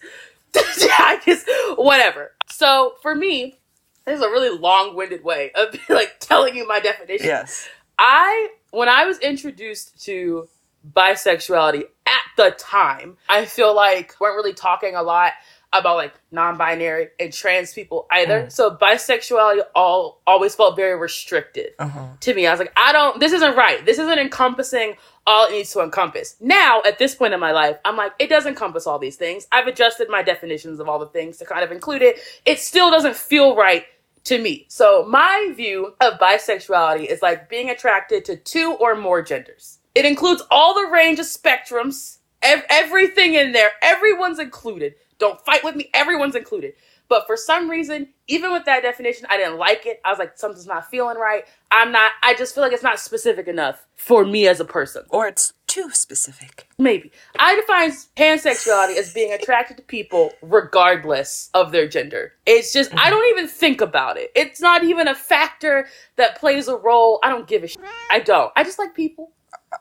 yeah, I guess whatever. So for me, this is a really long-winded way of like telling you my definition. yes. I when I was introduced to bisexuality at the time, I feel like weren't really talking a lot about like non-binary and trans people either. Mm. So bisexuality all always felt very restricted Uh huh. to me. I was like, I don't this isn't right. This isn't encompassing all it needs to encompass. Now, at this point in my life, I'm like, it does encompass all these things. I've adjusted my definitions of all the things to kind of include it. It still doesn't feel right to me. So my view of bisexuality is like being attracted to two or more genders. It includes all the range of spectrums, ev- everything in there. Everyone's included. Don't fight with me. Everyone's included. But for some reason, even with that definition, I didn't like it. I was like, something's not feeling right. I'm not, I just feel like it's not specific enough for me as a person. Or it's too specific. Maybe. I define pansexuality as being attracted to people regardless of their gender. It's just, I mm-hmm. don't even think about it. It's not even a factor that plays a role. I don't give a shit. I don't. I just like people.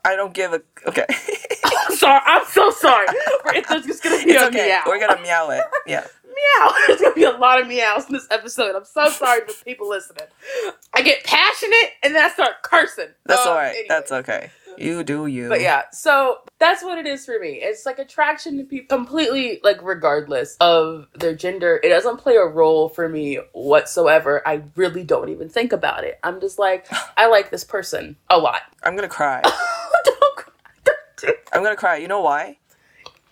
I don't give a. Okay. I'm sorry. I'm so sorry. It's just gonna be it's a okay. meow. We're gonna meow it. Yeah. meow. There's gonna be a lot of meows in this episode. I'm so sorry for people listening. I get passionate and then I start cursing. That's Um, all right. anyway. That's okay. You do you. But yeah, so that's what it is for me. It's like attraction to people completely like regardless of their gender. It doesn't play a role for me whatsoever. I really don't even think about it. I'm just like, I like this person a lot. I'm gonna cry. Don't cry. Don't do- I'm gonna cry. You know why?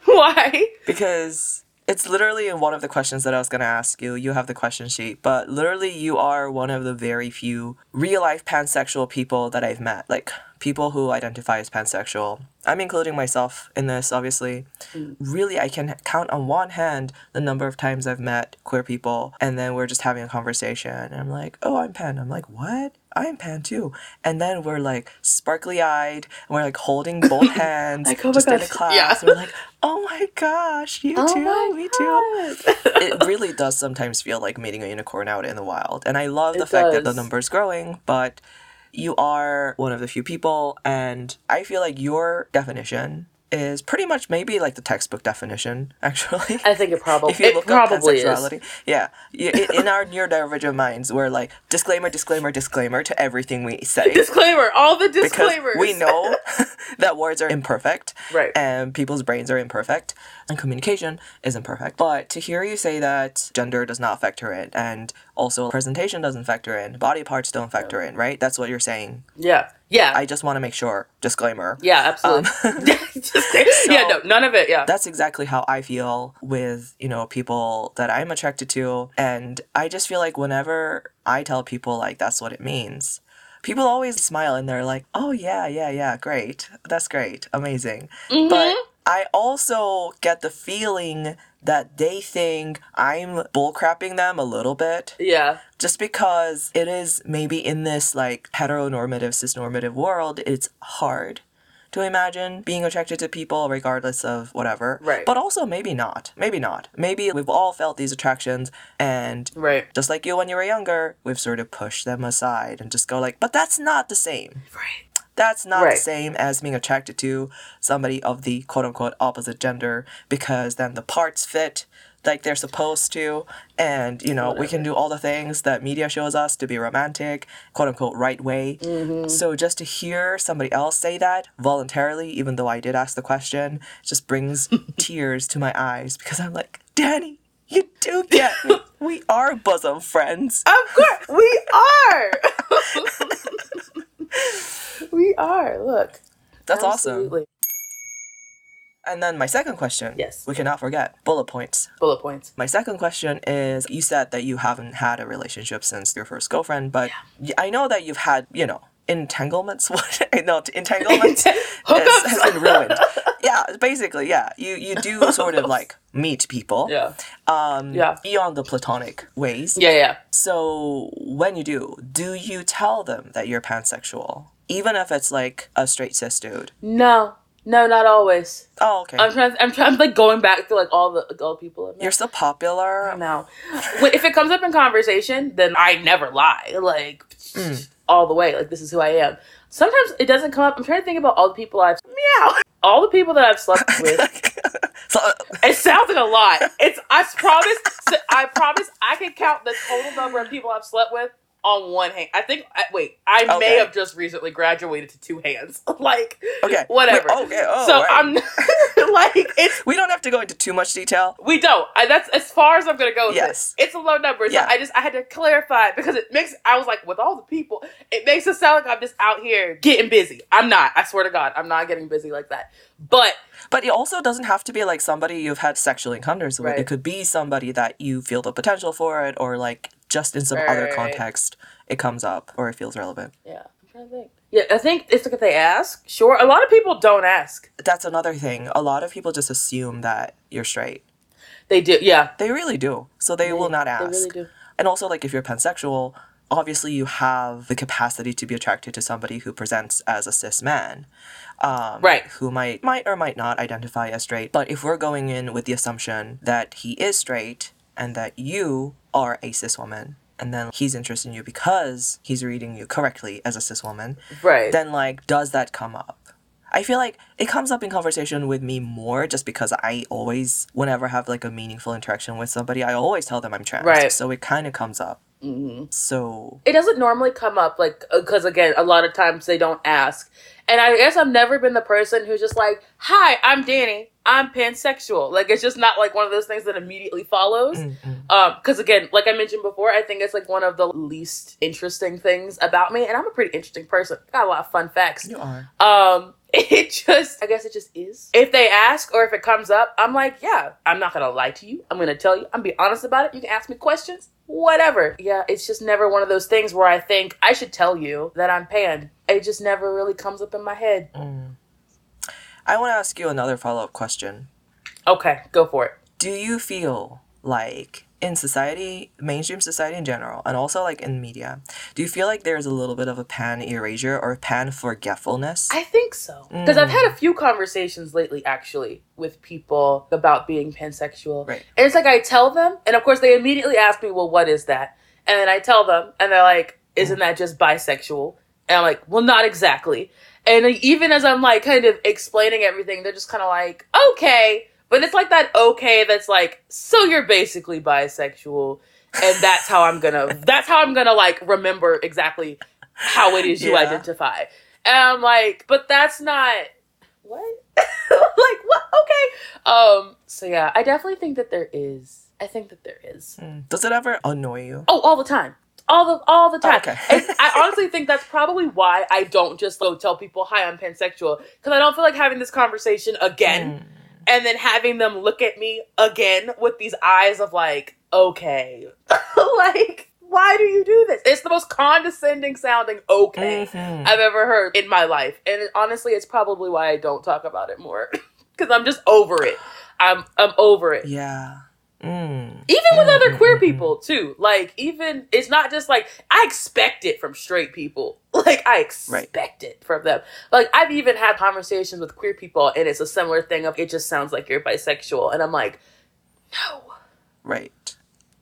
Why? Because it's literally in one of the questions that I was gonna ask you. You have the question sheet, but literally you are one of the very few real life pansexual people that I've met. Like people who identify as pansexual. I'm including myself in this, obviously. Mm. Really, I can count on one hand the number of times I've met queer people, and then we're just having a conversation. And I'm like, oh, I'm pan. I'm like, what? I'm pan too. And then we're like sparkly eyed, and we're like holding both hands Like, oh just in a class. yeah. And we're like, oh my gosh, you Oh too, me too. it really does sometimes feel like meeting a unicorn out in the wild. And I love the It fact that the does. number's growing, but you are one of the few people, and I feel like your definition is pretty much maybe like the textbook definition, actually. I think it probably if you it look up probably is. yeah, in our neurodivergent minds, we're like disclaimer, disclaimer, disclaimer to everything we say Disclaimer, all the because disclaimers. we know that words are imperfect Right. And people's brains are imperfect and communication is imperfect. But to hear you say that gender does not factor in and also presentation doesn't factor in, body parts don't factor in, right? That's what you're saying. Yeah. Yeah. I just want to make sure, disclaimer. yeah, um, absolutely. Just- yeah, no, none of it. Yeah. That's exactly how I feel with, you know, people that I'm attracted to. And I just feel like whenever I tell people like that's what it means, people always smile and they're like, oh, yeah, yeah, yeah, great. That's great. Amazing. Mm-hmm. But I also get the feeling that they think I'm bullcrapping them a little bit yeah. just because it is maybe in this like heteronormative, cisnormative world, it's hard to imagine being attracted to people regardless of whatever. Right. But also maybe not. Maybe not. Maybe we've all felt these attractions and Right. just like you when you were younger, we've sort of pushed them aside and just go like, but that's not the same. Right. That's not the same as being attracted to somebody of the quote unquote opposite gender because then the parts fit like they're supposed to. And you know we can do all the things that media shows us to be romantic quote unquote right way. Mm-hmm. So just to hear somebody else say that voluntarily even though i did ask the question just brings tears to my eyes because i'm like Danee you do get me. We are bosom friends. Of course, we are. we are. Look. that's awesome Absolutely. and then my second question Yes. we cannot forget bullet points Bullet points. My second question is you said that you haven't had a relationship since your first girlfriend, but I know that you've had, you know, entanglements. What? no, entanglements has, has been ruined. yeah, basically, yeah. You you do sort of like meet people. Yeah. Um, Yeah. Beyond the platonic ways. Yeah. Yeah. So when you do, do you tell them that you're pansexual, even if it's like a straight cis dude? No. No, not always. Oh, okay. I'm trying. I'm trying. I'm like going back to like all the the people. I've met. you're so popular. No. If it comes up in conversation, then I never lie. Like mm. all the way. Like this is who I am. Sometimes it doesn't come up. I'm trying to think about all the people I've meow. All the people that I've slept with. so, It sounds like a lot. It's I promise. I promise I can count the total number of people I've slept with on one hand. I think. I, wait, I Okay. may have just recently graduated to two hands. like okay. whatever. Wait, okay. Oh, so right. I'm like it's We don't have to go into too much detail. We don't. I, that's as far as I'm gonna go with Yes. it. It's a low number. So Yeah. I just I had to clarify because it makes I was like with all the people, it makes it sound like I'm just out here getting busy. I'm not. I swear to God, I'm not getting busy like that. But But it also doesn't have to be like somebody you've had sexual encounters with. Right. It could be somebody that you feel the potential for it, or like just in some other Right. context it comes up or it feels relevant. yeah, I'm trying to think. Yeah, I think it's like if they ask. Sure, a lot of people don't ask. That's another thing. A lot of people just assume that you're straight. They do. Yeah, They really do. So they, will not They ask. really do. And also, like, if you're pansexual, obviously you have the capacity to be attracted to somebody who presents as a cis man. Um, Right. Who might, might or might not identify as straight. But if we're going in with the assumption that he is straight and that you are a cis woman, and then he's interested in you because he's reading you correctly as a cis woman, Right. then, like, does that come up? I feel like it comes up in conversation with me more just because I always, whenever I have like a meaningful interaction with somebody, I always tell them I'm trans. Right. So it kind of comes up. hmm So it doesn't normally come up like because again a lot of times they don't ask and i guess i've never been the person who's just like hi i'm Danee i'm pansexual. Like it's just not like one of those things that immediately follows. Mm-mm. um because again like i mentioned before i think it's like one of the least interesting things about me and i'm a pretty interesting person. Got a lot of fun facts. You are. um it just i guess it just is. If they ask or if it comes up i'm like yeah i'm not gonna lie to you. I'm gonna tell you. I'm gonna be honest about it. You can ask me questions. Whatever. Yeah it's just never one of those things where i think i should tell you that i'm panned. It just never really comes up in my head. Mm. I want to ask you another follow up question. okay go for it Do you feel like in society, mainstream society in general, and also like in media, do you feel like there's a little bit of a pan erasure or pan forgetfulness? i think so because i've had a mm. few conversations lately actually with people about being pansexual Right. And it's like I tell them, and of course they immediately ask me, "Well, what is that?" And then I tell them, and they're like, "Isn't that just bisexual?" And I'm like, "Well, not exactly." And even as I'm like kind of explaining everything, they're just kind of like, "Okay," but it's like that "okay" that's like, "So you're basically bisexual," and that's how I'm gonna. that's how I'm gonna like remember exactly how it is you Yeah. identify. And I'm like, but that's not what like what? Okay. Um. So yeah, I definitely think that there is. I think that there is. Mm. Does it ever annoy you? Oh, all the time. All the all the time. Okay. I honestly think that's probably why I don't just go tell people, "Hi, I'm pansexual," because I don't feel like having this conversation again Mm. and then having them look at me again with these eyes of like, "Okay, like." Why do you do this? It's the most condescending sounding okay Mhm. I've ever heard in my life. And it, honestly, it's probably why I don't talk about it more. Cuz I'm just over it. I'm I'm over it. Yeah. Mm. Even with Mm, other mm, queer mm, people too. Like even it's not just like I expect it from straight people. Like I expect it from them. Like I've even had conversations with queer people and it's a similar thing of it just sounds like you're bisexual and I'm like, "No, Right.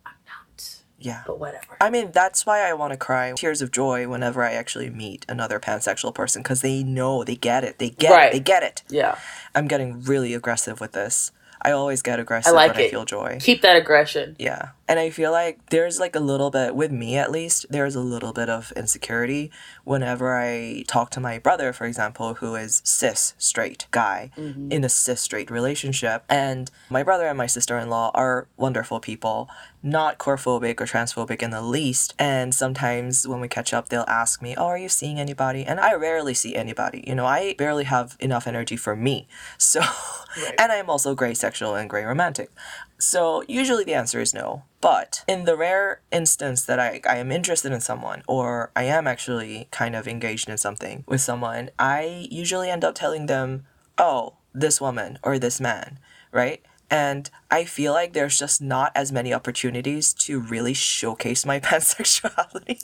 I'm not." Yeah. But whatever. I mean, that's why I want to cry tears of joy whenever I actually meet another pansexual person because they know, they get it, they get Right. it, they get it. Yeah. I'm getting really aggressive with this. I always get aggressive I like when I it. feel joy. Keep that aggression. Yeah. And I feel like there's like a little bit, with me at least, there's a little bit of insecurity whenever I talk to my brother, for example, who is cis straight guy Mhm. in a cis straight relationship. And my brother and my sister in law are wonderful people, not queerphobic or transphobic in the least. And sometimes when we catch up, they'll ask me, Oh, are you seeing anybody? And I rarely see anybody. You know, I barely have enough energy for me. So, Right. and I am also gray sexual and gray romantic. So usually the answer is no. But in the rare instance that I, I am interested in someone or I am actually kind of engaged in something with someone, I usually end up telling them, oh, this woman or this man, right? And I feel like there's just not as many opportunities to really showcase my pansexuality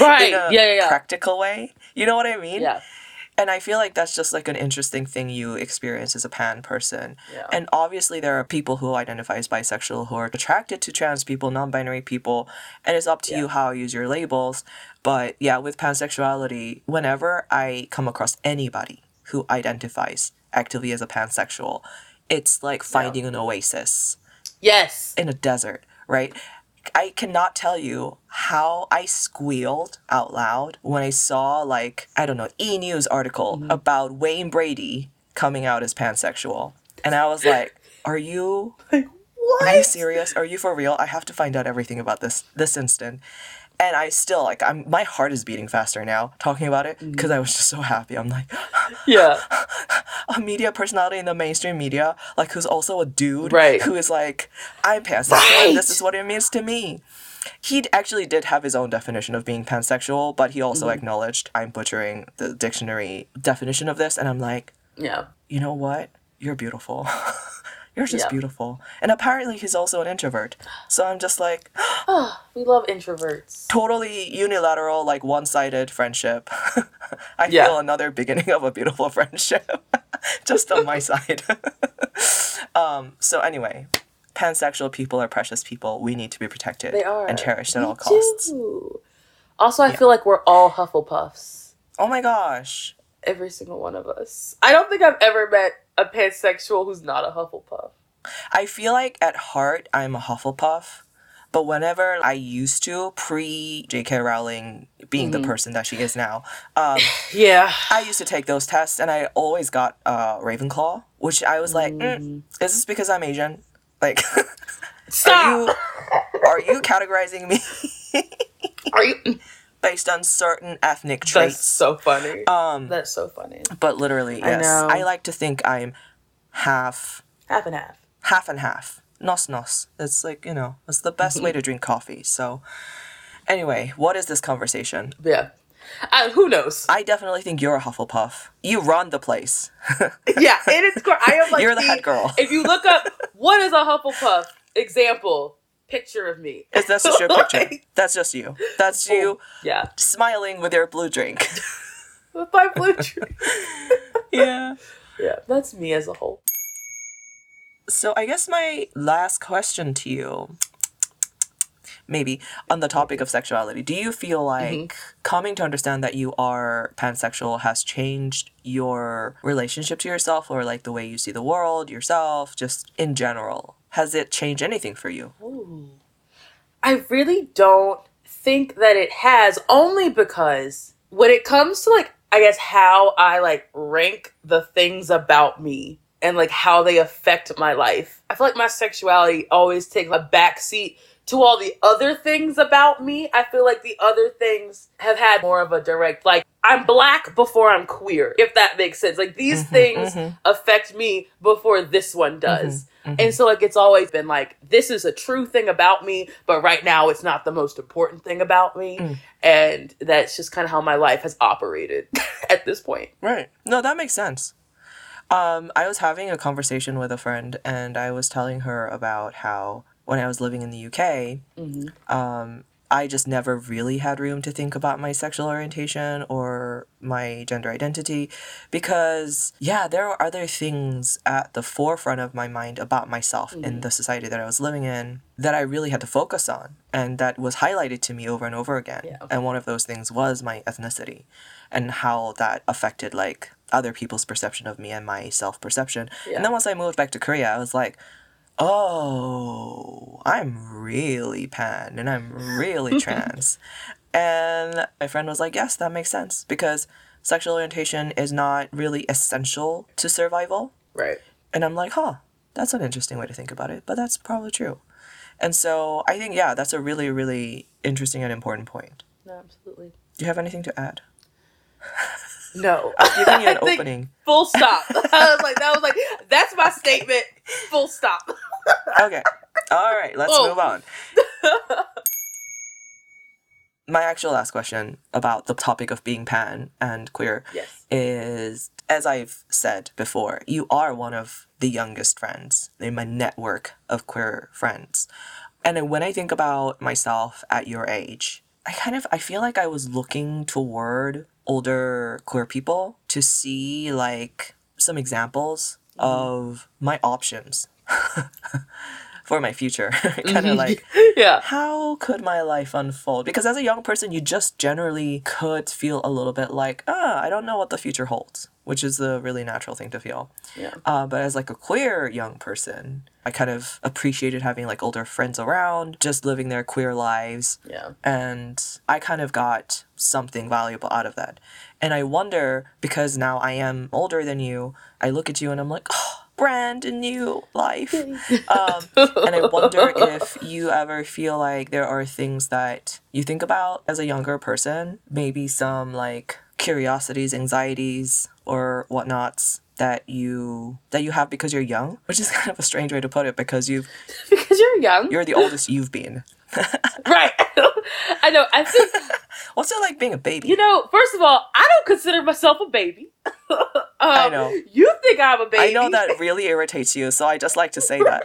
Right. in a yeah, yeah, yeah. practical way. You know what I mean? yeah. And I feel like that's just like an interesting thing you experience as a pan person. Yeah. And obviously, there are people who identify as bisexual who are attracted to trans people, non binary people, and it's up to you how you use your labels. But yeah, with pansexuality, whenever I come across anybody who identifies actively as a pansexual, it's like finding an oasis yes. in a desert, right? I cannot tell you how I squealed out loud when I saw like I don't know E News article mm-hmm. about Wayne Brady coming out as pansexual, and I was like, "Are you Like what? are you serious? Are you for real? I have to find out everything about this this instant." And I still like I'm my heart is beating faster now talking about it mm. because I was just so happy. I'm like Yeah. a media personality in the mainstream media, like who's also a dude, Right. Who is like, I'm pansexual. and This is what it means to me. He actually did have his own definition of being pansexual, but he also mm-hmm. acknowledged I'm butchering the dictionary definition of this, and I'm like, Yeah. you know what? You're beautiful. You're just Yeah. beautiful. And apparently he's also an introvert. So I'm just like, Oh, we love introverts. totally unilateral, like one sided friendship. I Yeah. feel another beginning of a beautiful friendship, just on my side. um, so, anyway, pansexual people are precious people. We need to be protected They are and cherished at Me all costs. too. Also, I feel like we're all Hufflepuffs. Oh my gosh. Every single one of us. I don't think I've ever met a pansexual who's not a Hufflepuff. I feel like at heart, I'm a Hufflepuff. But whenever I used to, pre J.K. Rowling being the person that she is now, um, Yeah. I used to take those tests and I always got uh, Ravenclaw, which I was like, mm, is this because I'm Asian? Like, are Stop. you are you categorizing me Are you? based on certain ethnic traits. That's so funny. Um, That's so funny. but literally, I yes, know. I like to think I'm half, Half and half. half and half. Nos nos. It's like you know, it's the best way to drink coffee. So, anyway, what is this conversation? Yeah. Uh, who knows? I definitely think you're a Hufflepuff. You run the place. yeah, it is. gr- I am like You're the head girl. If you look up what is a Hufflepuff example, picture of me. Is that just your picture? Like, That's just you. That's oh, you yeah, smiling with your blue drink. with my blue drink. yeah. Yeah, that's me as a whole. So I guess my last question to you, maybe on the topic of sexuality, do you feel mm-hmm. like coming to understand that you are pansexual has changed your relationship to yourself or like the way you see the world, yourself, just in general? Has it changed anything for you? Ooh. I really don't think that it has, only because when it comes to like I guess how I like rank the things about me and like how they affect my life. I feel like my sexuality always takes a back seat to all the other things about me. I feel like the other things have had more of a direct like I'm black before I'm queer, if that makes sense. Like these Mm-hmm, things affect me before this one does. mm-hmm. And so like it's always been like this is a true thing about me, but right now it's not the most important thing about me. Mm. And that's just kind of how my life has operated at this point. Right. No, that makes sense. Um, I was having a conversation with a friend, and I was telling her about how when I was living in the UK, um, I just never really had room to think about my sexual orientation or my gender identity because, yeah, there were other things at the forefront of my mind about myself in the society that I was living in that I really had to focus on and that was highlighted to me over and over again. Yeah. And one of those things was my ethnicity and how that affected like other people's perception of me and my self perception. Yeah. And then once I moved back to Korea, I was like, oh, I'm really pan and I'm really trans. And my friend was like, yes, that makes sense because sexual orientation is not really essential to survival. Right. And I'm like, huh, that's an interesting way to think about it, but that's probably true. And so I think, yeah, that's a really, really interesting and important point. No, absolutely. Do you have anything to add? No. Giving you an think opening. Full stop. I was like, that was like, that's my statement. Full stop. Okay. All right, let's Oh. move on. My actual last question about the topic of being pan and queer Yes. is as I've said before, you are one of the youngest friends in my network of queer friends. And when I think about myself at your age, I kind of I feel like I was looking toward older queer people to see like some examples of my options for my future. kind of like Yeah. how could my life unfold? Because as a young person, you just generally could feel a little bit like, ah, I don't know what the future holds, which is a really natural thing to feel. Yeah. Uh, but as like a queer young person, I kind of appreciated having like older friends around, just living their queer lives. Yeah. And I kind of got something valuable out of that. And I wonder, because now I am older than you, I look at you and I'm like, oh, brand new life. um, and I wonder if you ever feel like there are things that you think about as a younger person, maybe some like curiosities, anxieties, or whatnots that you that you have because you're young, which is kind of a strange way to put it because you've because you're young. you're the oldest you've been. right. I know. I think, What's it like being a baby? you know, first of all, I don't consider myself a baby. um, I know. You think I'm a baby. I know that really irritates you, so I just like to say that.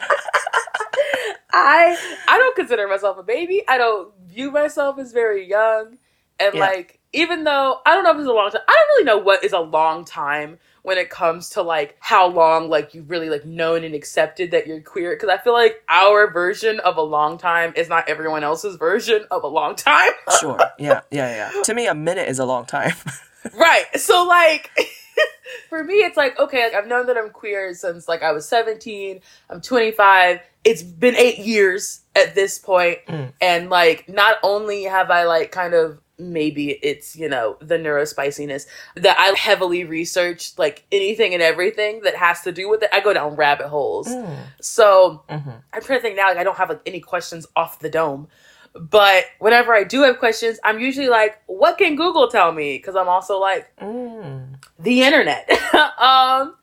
I I don't consider myself a baby. I don't view myself as very young. And Yeah. like even though I don't know if it's a long time, I don't really know what is a long time when it comes to like how long like you've really like known and accepted that you're queer because I feel like our version of a long time is not everyone else's version of a long time. Sure. Yeah, yeah, yeah. To me, a minute is a long time. right. So like for me it's like okay, like, I've known that I'm queer since like I was 17, I'm 25. It's been 8 years at this point Mm. and like not only have I like kind of maybe it's you know the neurospiciness that I heavily researched like anything and everything that has to do with it. I go down rabbit holes. Mm. So hmm I'm trying to think now, like I don't have like any questions off the dome. But whenever I do have questions, I'm usually like, what can Google tell me? Because I'm also like, Mm. the internet. um,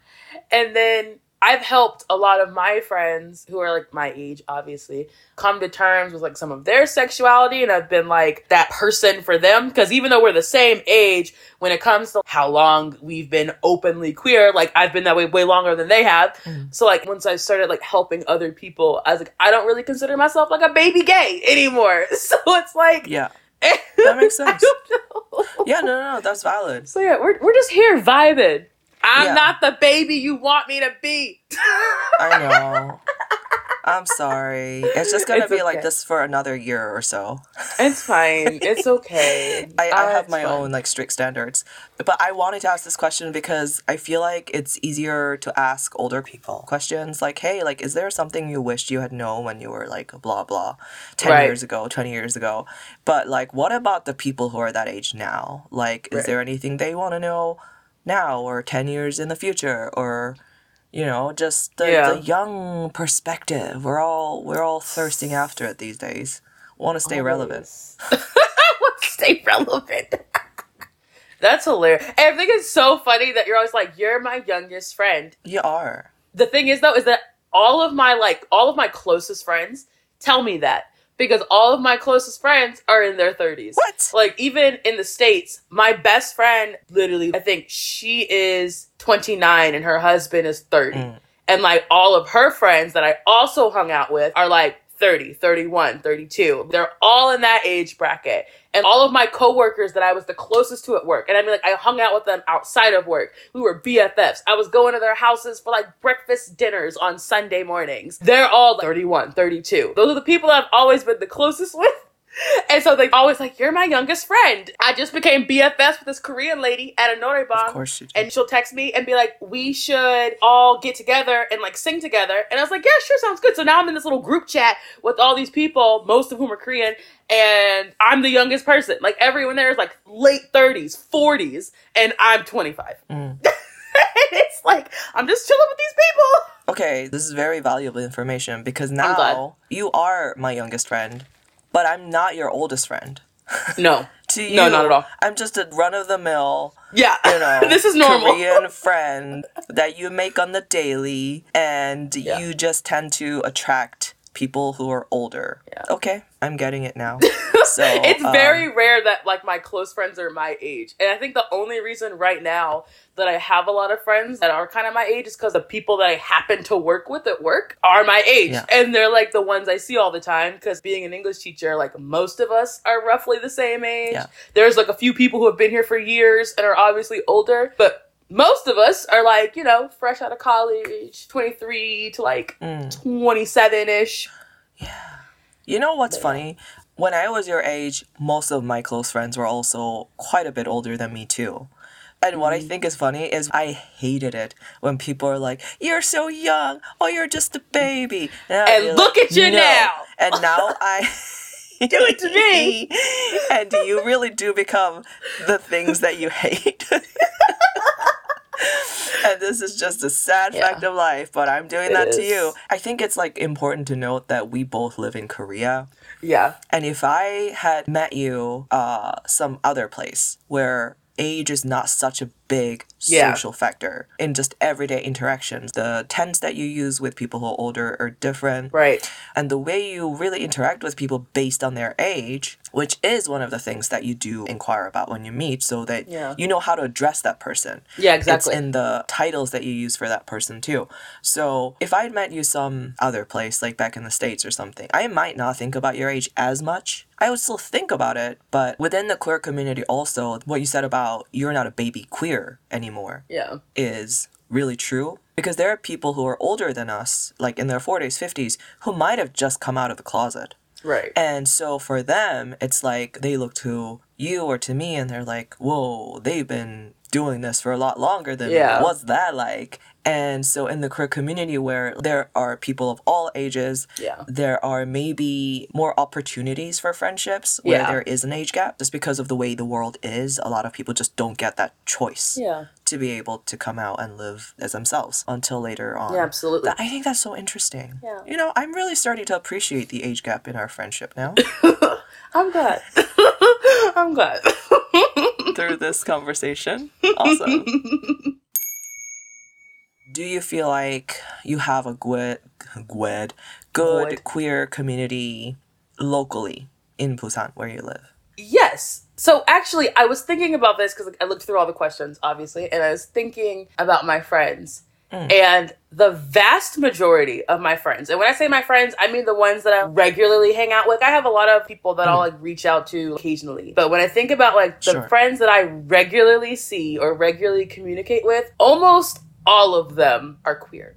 and then I've helped a lot of my friends who are like my age, obviously, come to terms with like some of their sexuality, and I've been like that person for them. Because even though we're the same age, when it comes to how long we've been openly queer, like I've been that way way longer than they have. Mm. So like once I started like helping other people, I was like, I don't really consider myself like a baby gay anymore. So it's like Yeah. That makes sense. Yeah, no, no, no, that's valid. So yeah, we're we're just here vibing. I'm Yeah. not the baby you want me to be. I know. I'm sorry. It's just gonna It's be like this for another year or so. It's fine. It's okay. I, I Uh, have my fine. own like strict standards. But I wanted to ask this question because I feel like it's easier to ask older people questions like, hey, like, is there something you wished you had known when you were like blah blah 10 Right. years ago, 20 years ago? But like, what about the people who are that age now? Like, is Right. there anything they want to know now or 10 years in the future or you know just the, Yeah. the young perspective we're all we're all thirsting after it these days want to stay relevant Want to stay relevant. That's hilarious. And I think it's so funny that you're always like, you're my youngest friend. you are The thing is though, is that all of my like all of my closest friends tell me that. Because all of my closest friends are in their 30s. what Like even in the States, my best friend literally, I think she is 29 and her husband is 30. Mm. And like all of her friends that I also hung out with are like 30, 31, 32. They're all in that age bracket. And all of my coworkers that I was the closest to at work, and I mean, like, I hung out with them outside of work. We were BFFs. I was going to their houses for like breakfast dinners on Sunday mornings. They're all 31, 32. Those are the people I've always been the closest with. And so they always like, you're my youngest friend. I just became BFFs with this Korean lady at a Noraebang. of course you do. And she'll text me and be like, we should all get together and like sing together. And I was like, yeah, sure, sounds good. So now I'm in this little group chat with all these people, most of whom are Korean, and I'm the youngest person. Like everyone there is like late 30s, 40s, and I'm 25. Mm. it's like, I'm just chilling with these people. Okay, this is very valuable information because now you are my youngest friend, but I'm not your oldest friend. No. To you, No, not at all. I'm just a run of the mill, Yeah. you know, this is normal. Korean friend that you make on the daily, and Yeah. you just tend to attract people who are older. Yeah. Okay, I'm getting it now. So it's um, very rare that like my close friends are my age and i think the only reason right now that i have a lot of friends that are kind of my age is because the people that i happen to work with at work are my age Yeah. and they're like the ones i see all the time because being an english teacher like most of us are roughly the same age Yeah. there's like a few people who have been here for years and are obviously older but most of us are like you know fresh out of college 23 to like mm. 27ish Yeah. You know what's yeah. funny? When I was your age, most of my close friends were also quite a bit older than me too. And what I Mm-hmm. think is funny is I hated it when people are like, "You're so young. Oh, you're just a baby." And be look at you "No." now. And now I Do it to me. and you really do become the things that you hate. and this is just a sad Yeah. fact of life, but I'm doing It that to you. I think it's like important to note that we both live in Korea. yeah And if I had met you uh, some other place where age is not such a big Yeah. social factor in just everyday interactions, the tense that you use with people who are older are different. right And the way you really interact with people based on their age, which is one of the things that you do inquire about when you meet, so that Yeah. you know how to address that person. Yeah, exactly. It's in the titles that you use for that person too. So if I'd met you some other place, like back in the States or something, I might not think about your age as much. I would still think about it, but within the queer community also, what you said about you're not a baby queer anymore yeah is really true because there are people who are older than us, like in their 40s, 50s, who might have just come out of the closet. right And so for them, it's like they look to you or to me and they're like, whoa, they've been doing this for a lot longer than Yeah. What's that like? And so in the queer community where there are people of all ages, yeah there are maybe more opportunities for friendships where Yeah. there is an age gap. Just because of the way the world is, a lot of people just don't get that choice yeah to be able to come out and live as themselves until later on. yeah absolutely I think that's so interesting. Yeah. You know, I'm really starting to appreciate the age gap in our friendship now i'm glad i'm glad through this conversation. Awesome. Do you feel like you have a good, good, good Good. queer community locally in Busan where you live? yes so actually i was thinking about this because i looked through all the questions obviously and i was thinking about my friends Mm. and the vast majority of my friends and when i say my friends i mean the ones that i regularly hang out with i have a lot of people that i'll like reach out to occasionally but when i think about like the Sure. friends that i regularly see or regularly communicate with almost all of them are queer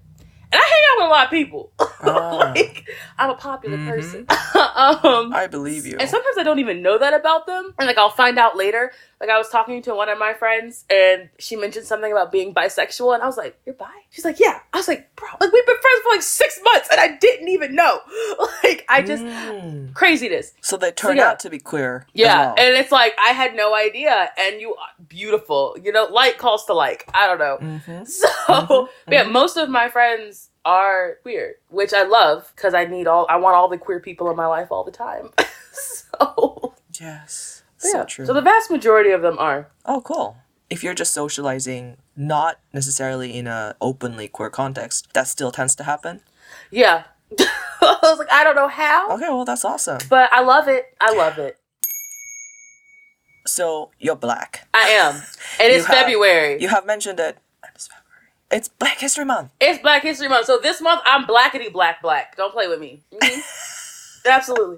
and i hang out with a lot of people Ah. like I'm a popular Mhm. person. um, I believe you. and sometimes I don't even know that about them. And like I'll find out later. Like I was talking to one of my friends and she mentioned something about being bisexual and I was like, You're bi? She's like, Yeah. I was like, bro, like we've been friends for like six months and I didn't even know. Like I just Mm. craziness. So they turned yeah. out to be queer. Yeah. well. And it's like I had no idea. And you are beautiful. You know, like calls to like. I don't know. Mhm. So Mhm, but yeah, mhm. most of my friends are queer, which I love because I need all I want all the queer people in my life all the time. so Yes. Yeah. So true. So the vast majority of them are. oh, cool. If you're just socializing, not necessarily in a openly queer context, that still tends to happen. Yeah. I was like, I don't know how, Okay, well that's awesome. but I love it. I love it. So you're black. I am. And You it's have- February. You have mentioned it. It's February. It's Black History Month. It's Black History Month. So this month I'm blackety black black. Don't play with me. Mhm. Absolutely.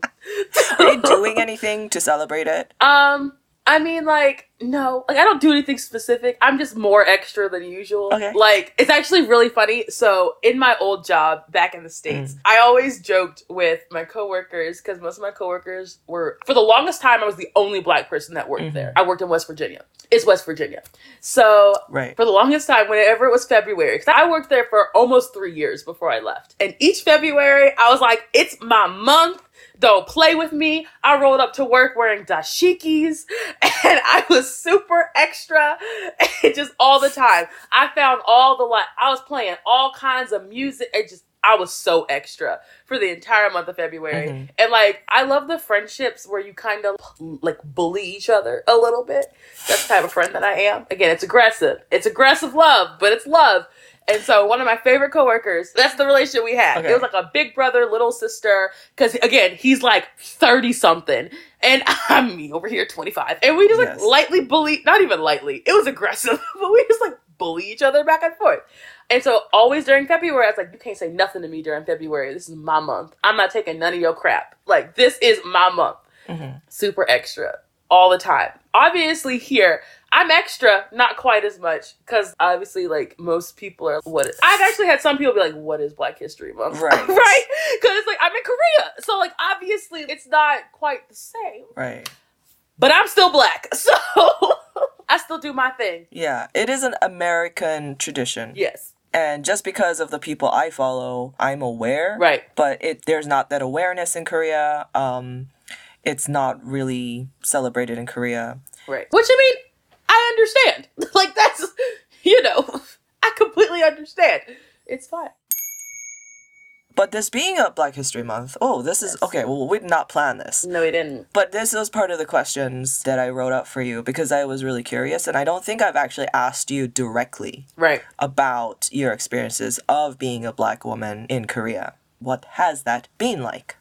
Are you doing anything to celebrate it? Um, I mean, like, no, like I don't do anything specific. I'm just more extra than usual. Okay. Like, it's actually really funny. So, in my old job back in the states, Mm. I always joked with my coworkers because most of my coworkers were, for the longest time, I was the only black person that worked Mhm. there. I worked in West Virginia. It's West Virginia. So. Right. For the longest time, whenever it was February, 'cause I worked there for almost three years before I left. And each February, I was like, it's my month. Don't play with me. I rolled up to work wearing dashikis and I was super extra and just all the time. I found all the like I was playing all kinds of music. It just I was so extra for the entire month of February. Mhm. And like I love the friendships where you kind of like bully each other a little bit. That's the type of friend that I am. Again, it's aggressive. It's aggressive love, but it's love. And so one of my favorite coworkers, that's the relationship we had. Okay. It was like a big brother, little sister, because again, he's like 30 something. And I'm me over here 25. And we just like Yes. lightly bully, not even lightly, it was aggressive, but we just like bully each other back and forth. And so always during February, I was like, you can't say nothing to me during February. This is my month. I'm not taking none of your crap. Like, this is my month Mhm. super extra all the time. Obviously, here I'm extra, not quite as much, because obviously, like most people are. What is, I've actually had some people be like, "What is Black History Month?" Right. right? Because it's like I'm in Korea, so like obviously it's not quite the same. Right. But I'm still black, so I still do my thing. Yeah, it is an American tradition. Yes, And just because of the people I follow, I'm aware. right. But it there's not that awareness in Korea. Um it's not really celebrated in Korea. Right. Which I mean, I understand. like that's you know, I completely understand. It's fine. But this being a Black History Month, oh, this is Yes. okay. Well, we did not plan this. No, we didn't. But this was part of the questions that I wrote up for you because I was really curious, and I don't think I've actually asked you directly Right. about your experiences of being a black woman in Korea. What has that been like?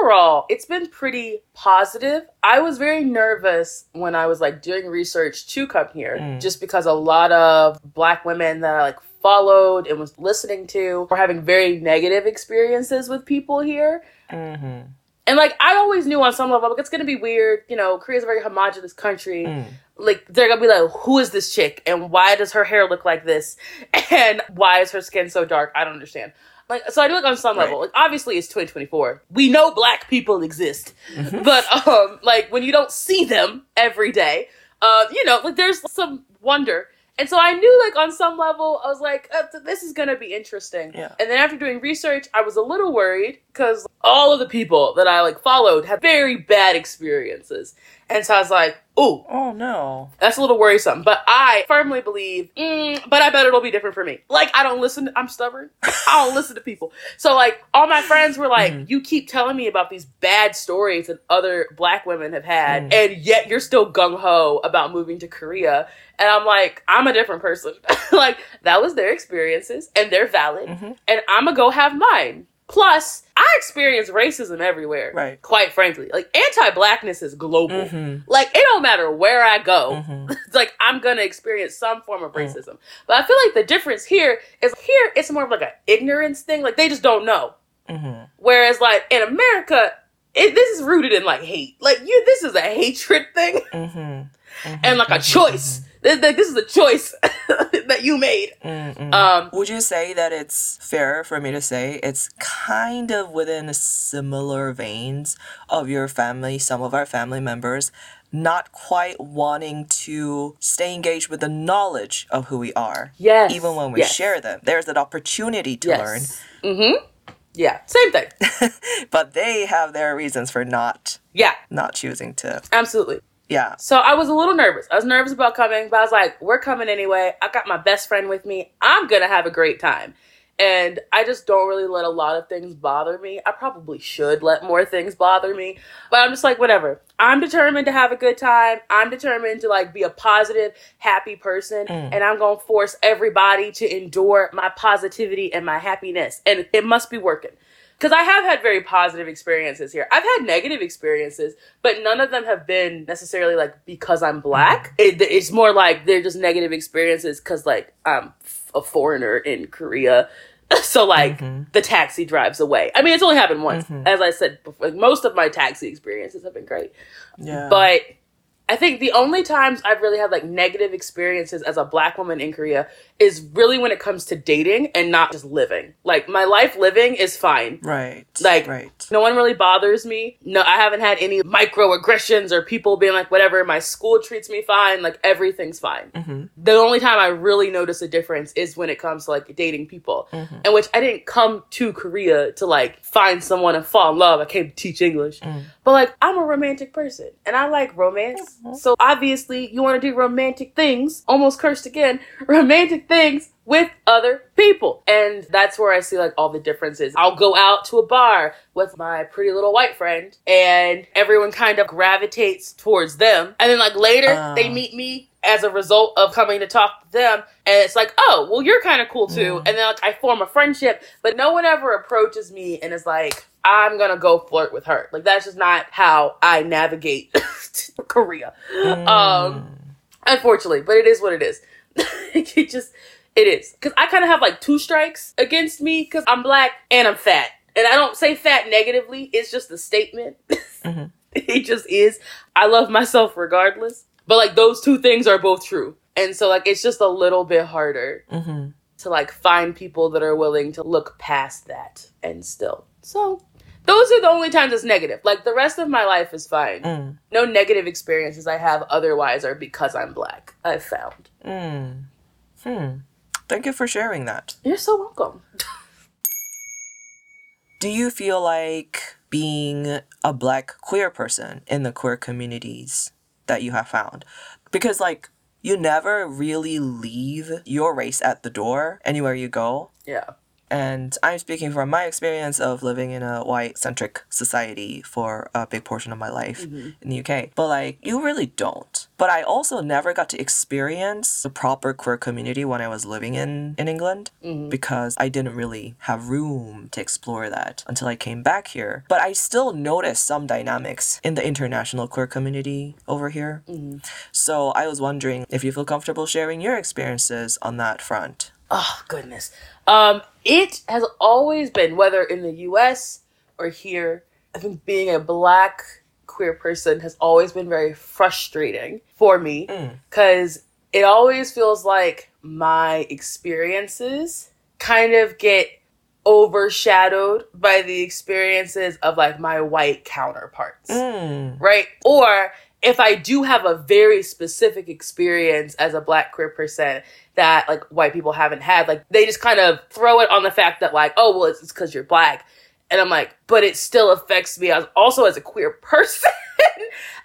Overall it's been pretty positive. I was very nervous when i was like doing research to come here Mm. just because a lot of black women that i like followed and was listening to were having very negative experiences with people here. Mm-hmm. and like i always knew on some level like it's gonna be weird you know korea's a very homogenous country. Mm. like they're gonna be like who is this chick? And why does her hair look like this? And why is her skin so dark? I don't understand like so i do like on some Right. level like obviously it's 2024 we know black people exist Mhm. but um like when you don't see them every day uh you know like there's some wonder and so i knew like on some level i was like th- this is gonna be interesting Yeah. and then after doing research i was a little worried because all of the people that i like followed had very bad experiences and so i was like ooh Oh no. that's a little worrisome, but I firmly believe, mm, but I bet it'll be different for me. Like, I don't listen, I'm stubborn. I don't listen to people. So, like, all my friends were like, Mhm. you keep telling me about these bad stories that other black women have had, Mm. and yet you're still gung ho about moving to Korea. And I'm like, I'm a different person. like, that was their experiences, and they're valid, Mhm. and I'm gonna go have mine. Plus, I experience racism everywhere. Right. Quite frankly, like anti-blackness is global. Mm-hmm. Like it don't matter where I go. Mm-hmm. Like I'm gonna experience some form of Mm. racism. But I feel like the difference here is here it's more of like an ignorance thing. Like they just don't know. Mm-hmm. Whereas like in America, it, this is rooted in like hate. Like you, this is a hatred thing Mm-hmm. and like a choice This, this is a choice that you made. Um, Would you say that it's fair for me to say it's kind of within similar veins of your family, some of our family members not quite wanting to stay engaged with the knowledge of who we are, yes. even when we yes. share them? There's an opportunity to learn, Yes. Mm-hmm. Yeah. Same thing. but they have their reasons for not Yeah. not choosing to. Absolutely. Yeah. So I was a little nervous. I was nervous about coming, but I was like, we're coming anyway. I got my best friend with me. I'm going to have a great time. And I just don't really let a lot of things bother me. I probably should let more things bother me. But I'm just like, whatever. I'm determined to have a good time. I'm determined to like be a positive, happy person. Mm. And I'm going to force everybody to endure my positivity and my happiness. And it must be working. Because I have had very positive experiences here. I've had negative experiences, but none of them have been necessarily like because I'm black. It, it's more like they're just negative experiences because like I'm f- a foreigner in Korea. So like Mhm. the taxi drives away. I mean, it's only happened once. Mhm. As I said, before, like, most of my taxi experiences have been great. Yeah. But I think the only times I've really had like negative experiences as a black woman in Korea is really when it comes to dating and not just living. Like my life living is fine. right. like- right. No one really bothers me. No, I haven't had any microaggressions or people being like, whatever, my school treats me fine. Like everything's fine. hmm The only time I really notice a difference is when it comes to like dating people. Mhm. In which I didn't come to Korea to like find someone and fall in love. I came to teach English. Mm. But like, I'm a romantic person and I like romance. Mhm. So obviously, you want to do romantic things, almost cursed again, romantic things with other people. And that's where I see like all the differences. I'll go out to a bar with my pretty little white friend and everyone kind of gravitates towards them. And then like later, Oh. they meet me as a result of coming to talk to them and it's like oh well you're kind of cool too Mm. and then like i form a friendship but no one ever approaches me and is like i'm gonna go flirt with her. Like that's just not how i navigate korea. Mm. um unfortunately but it is what it is. It just it is. Because i kind of have like two strikes against me because i'm black and i'm fat. And i don't say fat negatively it's just a statement. Mhm. it just is. I love myself regardless. But like those two things are both true. And so like it's just a little bit harder Mhm. to like find people that are willing to look past that and still. So those are the only times it's negative like the rest of my life is fine Mm. no negative experiences I have otherwise are because I'm black. I've found. Mm. Hmm. Thank you for sharing that. You're so welcome. Do you feel like being a black queer person in the queer communities that you have found? Because, like, you never really leave your race at the door anywhere you go. Yeah. And I'm speaking from my experience of living in a white centric society for a big portion of my life Mhm. in the UK. But like, you really don't. But I also never got to experience the proper queer community when I was living in, in England Mhm. because I didn't really have room to explore that until I came back here. But I still noticed some dynamics in the international queer community over here. Mhm. So I was wondering if you feel comfortable sharing your experiences on that front. Oh goodness. Um, it has always been whether in the U.S. or here. I think being a black queer person has always been very frustrating for me Mm. because it always feels like my experiences kind of get overshadowed by the experiences of like my white counterparts. Mm. right? Or if I do have a very specific experience as a black queer person that like white people haven't had, like they just kind of throw it on the fact that like, oh well, it's because you're black, and I'm like, but it still affects me as also as a queer person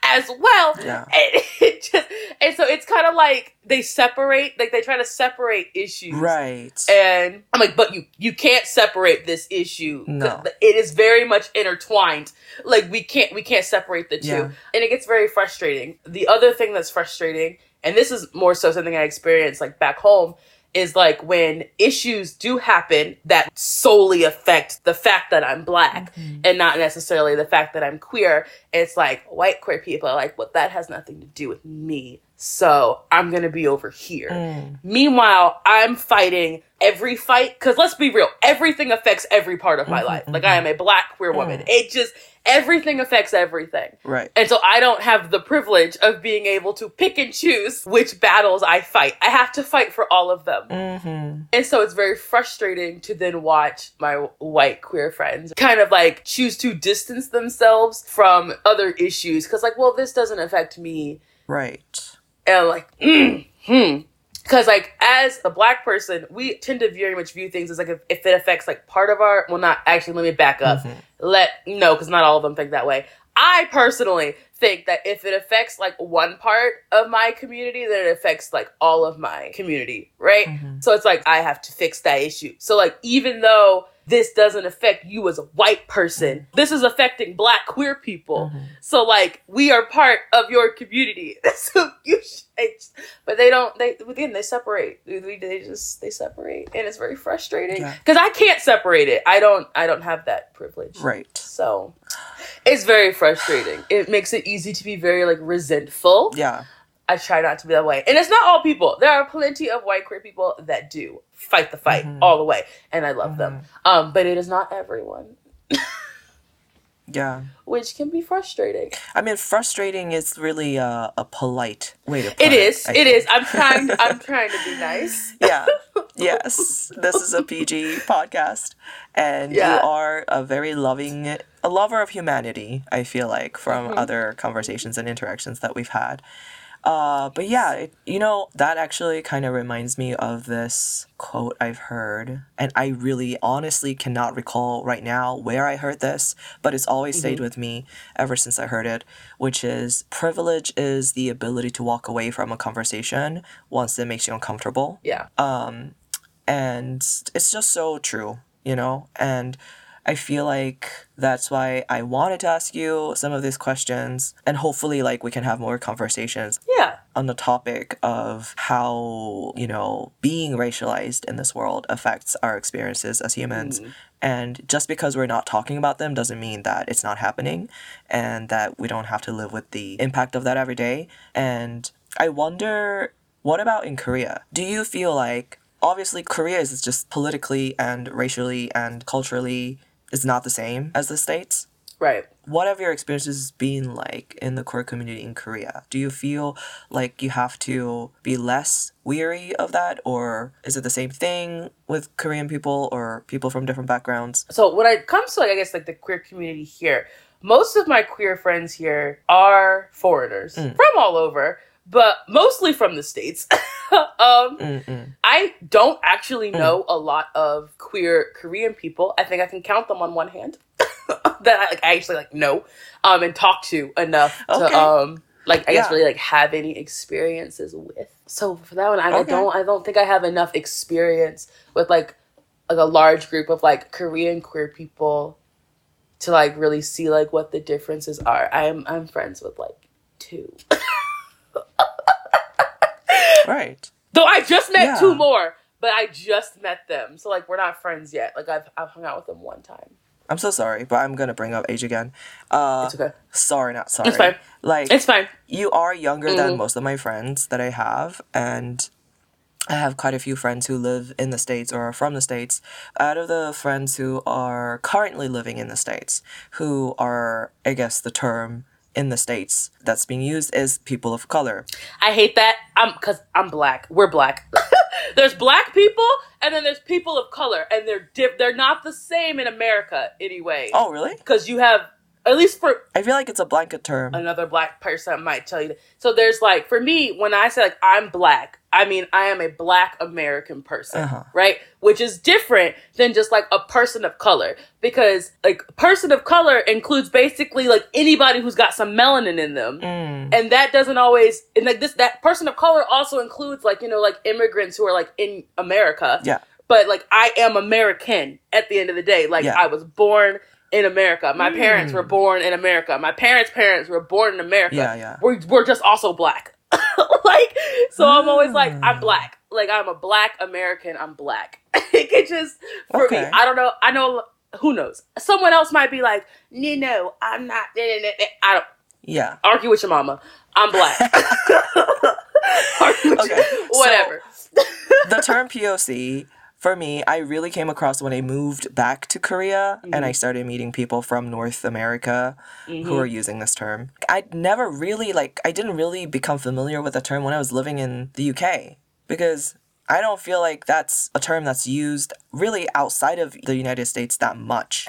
as well. Yeah. And it just and so it's kind of like they separate, like they try to separate issues, Right. and I'm like, but you you can't separate this issue. No. It is very much intertwined. Like we can't we can't separate the two. Yeah. And it gets very frustrating. The other thing that's frustrating, and this is more so something I experienced like back home, is like when issues do happen that solely affect the fact that I'm black Mhm. and not necessarily the fact that I'm queer. It's like white queer people are like, well, that has nothing to do with me. So I'm gonna be over here. Mm. Meanwhile, I'm fighting every fight because let's be real, everything affects every part of my Mhm, life. Like I am a black queer woman. Mm. It just everything affects everything. Right. And so I don't have the privilege of being able to pick and choose which battles I fight. I have to fight for all of them. Mm-hmm. And so it's very frustrating to then watch my white queer friends kind of like choose to distance themselves from other issues. Cause like, well, this doesn't affect me. Right. And like, mm, hmm. Cause like as a black person, we tend to very much view things as like if, if it affects like part of our, well, not actually, let me back up. Mhm. Let, no, cause not all of them think that way. I personally think that if it affects like one part of my community, then it affects like all of my community, right? Mhm. So it's like I have to fix that issue. So like even though this doesn't affect you as a white person, this is affecting black queer people. Mhm. So like we are part of your community. so you should, but they don't they again they separate. They, they just they separate and it's very frustrating Yeah. cuz I can't separate it. I don't I don't have that privilege. Right. So it's very frustrating. It makes it easy to be very like resentful. Yeah. I try not to be that way. And it's not all people. There are plenty of white queer people that do fight the fight Mhm. all the way. And I love them. Mm-hmm. Um, but it is not everyone, Yeah. which can be frustrating. I mean, frustrating is really uh, a polite way to put It it. is. It is. I'm trying I'm trying to be nice. yeah. Yes. This is a PG podcast. And Yeah. you are a very loving, a lover of humanity, I feel like, from Mhm. other conversations and interactions that we've had. Uh, but yeah, it, you know, that actually kind of reminds me of this quote I've heard. And I really honestly cannot recall right now where I heard this, but it's always stayed with me ever since I heard it, which is privilege is the ability to walk away from a conversation once it makes you uncomfortable Yeah. um and it's just so true you know and i feel like that's why i wanted to ask you some of these questions and hopefully like we can have more conversations Yeah. on the topic of how you know being racialized in this world affects our experiences as humans Mm. and just because we're not talking about them doesn't mean that it's not happening and that we don't have to live with the impact of that every day. And I wonder, what about in Korea? Do you feel like, obviously, Korea is just politically and racially and culturally is not the same as the States? Right. What have your experiences been like in the queer community in Korea? Do you feel like you have to be less weary of that, or is it the same thing with Korean people or people from different backgrounds? So when it comes to like I guess like the queer community here, most of my queer friends here are foreigners Mm. from all over, but mostly from the states. um, I don't actually Mm. know a lot of queer Korean people. I think I can count them on one hand that I like I actually like know um and talk to enough Okay. to um like I guess Yeah. really like have any experiences with. So for that one, I, I Okay. don't I don't think I have enough experience with like like a large group of like Korean queer people to like really see like what the differences are. I'm I'm friends with like two. Right. Though I just met Yeah. two more, but I just met them. So like we're not friends yet. Like I've I've hung out with them one time. I'm so sorry, but I'm gonna bring up age again. Uh, It's okay. sorry, not sorry. It's fine. Like It's fine. you are younger than Mhm. most of my friends that I have, and I have quite a few friends who live in the States or are from the States. Out of the friends who are currently living in the States, who are, I guess, the term in the States that's being used is people of color. I hate that. I'm cause I'm black. We're black. there's black people and then there's people of color and they're they're not the same in America anyway. Oh, really? Because you have at least for I feel like it's a blanket term. another black person might tell you that. So there's like for me when I say like I'm black, I mean I am a black American person, Uh-huh. right? Which is different than just like a person of color because like person of color includes basically like anybody who's got some melanin in them. Mm. And that doesn't always and like this that person of color also includes like you know like immigrants who are like in America. Yeah. But like I am American at the end of the day. Like Yeah. I was born in America. My Mm. parents were born in America. My parents' parents were born in America. Yeah, yeah. We're, we're just also black. like, so I'm always like. I'm mm. black. Like, I'm a black American. I'm black. it just, for me, Okay. I don't know. I know, who knows? Someone else might be like, no, no, I'm not. I don't. Yeah. Argue with your mama. I'm black. Argue with Okay, your- whatever. the term POC for me, I really came across when I moved back to Korea and I mm-hmm. started meeting people from North America who are mm-hmm. using this term. I never really like I didn't really become familiar with the term when I was living in the UK because I don't feel like that's a term that's used really outside of the United States that much.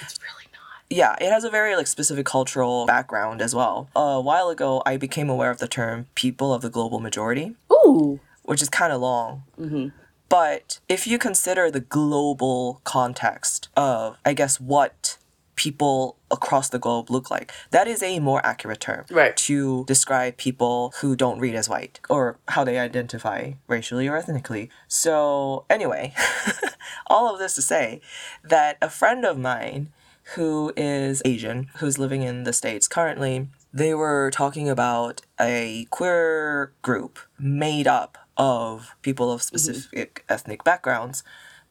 it's really not. Yeah, it has a very like specific cultural background as well. A while ago, I became aware of the term people of the global majority Ooh. which is kind of long. Mm-hmm. But if you consider the global context of, I guess, what people across the globe look like, that is a more accurate term Right. to describe people who don't read as white or how they identify racially or ethnically. So, anyway, all of this to say that a friend of mine who is Asian, who's living in the States currently, they were talking about a queer group made up of people of mm-hmm. specific ethnic backgrounds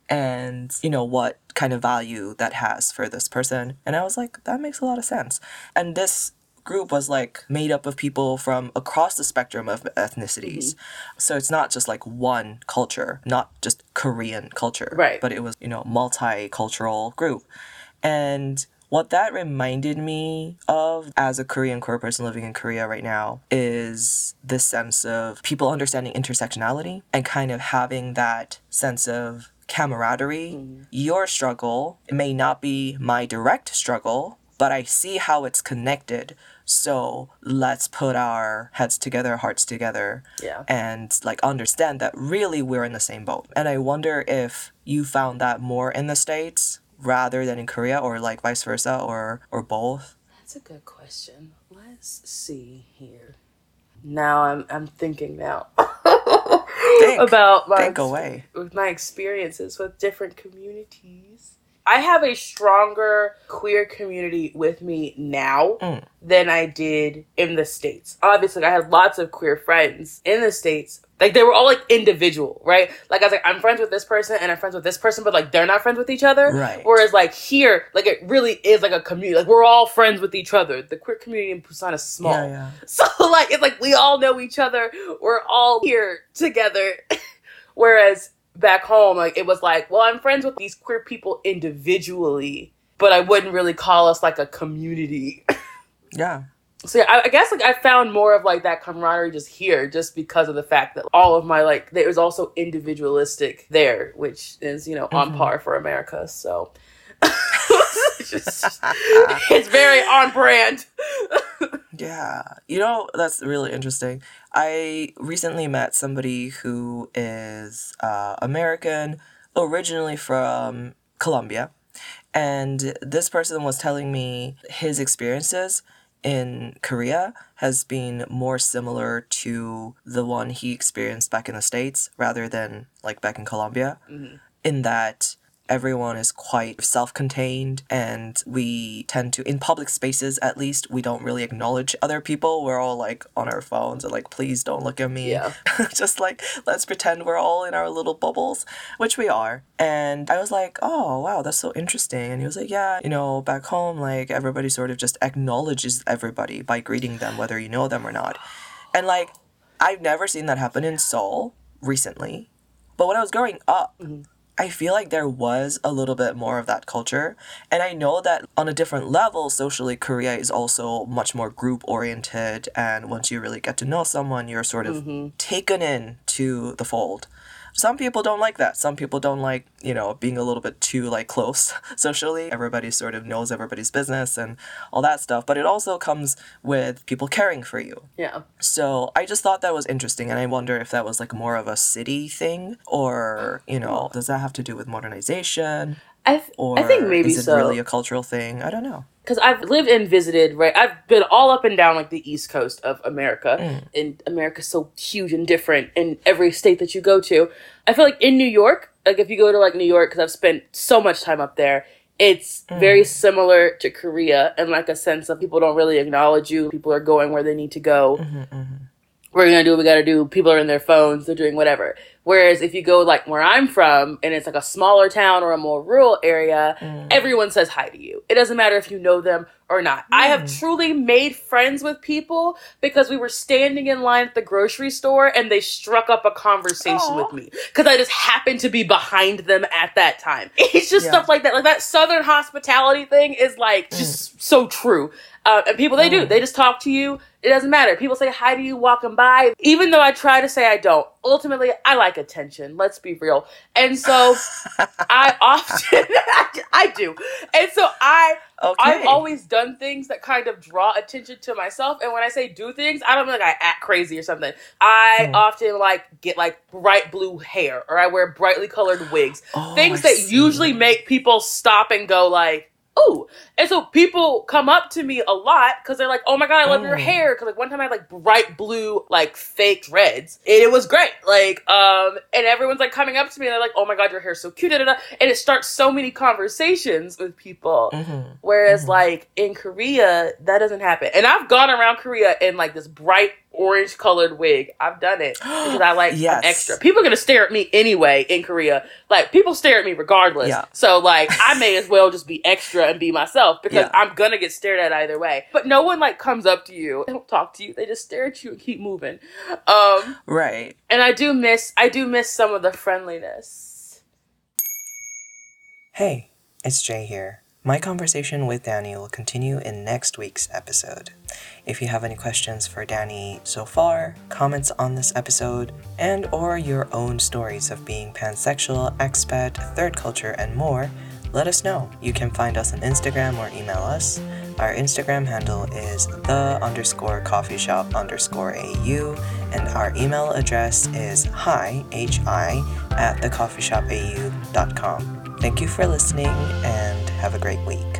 and you know what kind of value that has for this person. And i was like that makes a lot of sense. And this group was like made up of people from across the spectrum of ethnicities. Mm-hmm. So it's not just like one culture not just korean culture Right. but it was you know multicultural group. And what that reminded me of as a Korean queer person living in Korea right now is this sense of people understanding intersectionality and kind of having that sense of camaraderie. Mm-hmm. Your struggle may not be my direct struggle, but I see how it's connected. So let's put our heads together, hearts together, Yeah. and like understand that really we're in the same boat. And I wonder if you found that more in the States rather than in Korea or like vice versa or or both. That's a good question. Let's see here. Now I'm I'm thinking now Think. about my Think away. with my experiences with different communities. I have a stronger queer community with me now Mm. than I did in the States. Obviously, I had lots of queer friends in the States. Like, they were all like individual, right? Like, I was like, I'm friends with this person and I'm friends with this person, but like, they're not friends with each other. Right. Whereas, like, here, like, it really is like a community. Like, we're all friends with each other. The queer community in Busan is small. Yeah, yeah. So like it's like we all know each other. We're all here together. Whereas back home, like it was like, well, I'm friends with these queer people individually, but I wouldn't really call us like a community. Yeah. So yeah, I, I guess like I found more of like that camaraderie just here, just because of the fact that all of my like there was also individualistic there, which is you know on Mhm. par for America. So. it's, just- it's very on brand. Yeah. You know, that's really interesting. I recently met somebody who is uh, American, originally from Colombia. And this person was telling me his experiences in Korea has been more similar to the one he experienced back in the States rather than like back in Colombia. Mhm. In that everyone is quite self-contained and we tend to in public spaces at least we don't really acknowledge other people. We're all like on our phones and like please don't look at me. Yeah. just like let's pretend we're all in our little bubbles which we are. And i was like oh wow that's so interesting. And he was like yeah you know back home like everybody sort of just acknowledges everybody by greeting them whether you know them or not. And like i've never seen that happen in seoul recently but when i was growing up Mhm. I feel like there was a little bit more of that culture. And I know that on a different level, socially, Korea is also much more group oriented. And once you really get to know someone, you're sort of Mhm. taken in to the fold. Some people don't like that. Some people don't like, you know, being a little bit too like close socially. Everybody sort of knows everybody's business and all that stuff. But it also comes with people caring for you. Yeah. So I just thought that was interesting, and I wonder if that was like more of a city thing, or you know, does that have to do with modernization, I, th- or I think maybe is it so. really a cultural thing? I don't know. Because I've lived and visited, right? I've been all up and down like the East Coast of America, Mm. and America's so huge and different in every state that you go to. I feel like in New York, like if you go to like New York, because I've spent so much time up there, it's Mm. very similar to Korea, and like a sense of people don't really acknowledge you. People are going where they need to go. hmm hmm We're gonna do what we gotta do. People are in their phones. They're doing whatever. Whereas if you go like where I'm from and it's like a smaller town or a more rural area, Mm. everyone says hi to you. It doesn't matter if you know them or not. I have Mm. truly made friends with people because we were standing in line at the grocery store and they struck up a conversation Aw. with me because I just happened to be behind them at that time. It's just Yeah. stuff like that. Like that southern hospitality thing is like just so true. Uh, and people, they do. Mm. They just talk to you. It doesn't matter. People say hi to you walking by. Even though I try to say I don't, ultimately, I like attention. Let's be real. And so I often, I do. And so I, Okay. I've always done things that kind of draw attention to myself. And when I say do things, I don't mean like I act crazy or something. I Mm. often like get like bright blue hair or I wear brightly colored wigs. Oh, things I that see. usually make people stop and go like, ooh. And so people come up to me a lot because they're like, oh my God, I love your Mm. hair. Because like one time I had like bright blue, like fake reds. And it was great. Like, um, and everyone's like coming up to me and they're like, oh my God, your hair's so cute. Da, da, da. And it starts so many conversations with people. Mhm. Whereas, Mhm. like in Korea, that doesn't happen. And I've gone around Korea in like this bright orange colored wig. I've done it because I like Yes. Extra. People are gonna stare at me anyway in Korea. Like people stare at me regardless. Yeah. So like I may as well just be extra and be myself because Yeah. I'm gonna get stared at either way. But no one like comes up to you. They don't talk to you. They just stare at you and keep moving. Um, Right. and I do miss I do miss some of the friendliness. Hey, it's J here. My conversation with Danee will continue in next week's episode. If you have any questions for Danee so far, comments on this episode, and or your own stories of being pansexual, expat, third culture, and more, let us know. You can find us on Instagram or email us. Our Instagram handle is the underscore coffee shop underscore AU, and our email address is hi, H-I, at thecoffeeshopau.com. Thank you for listening and have a great week.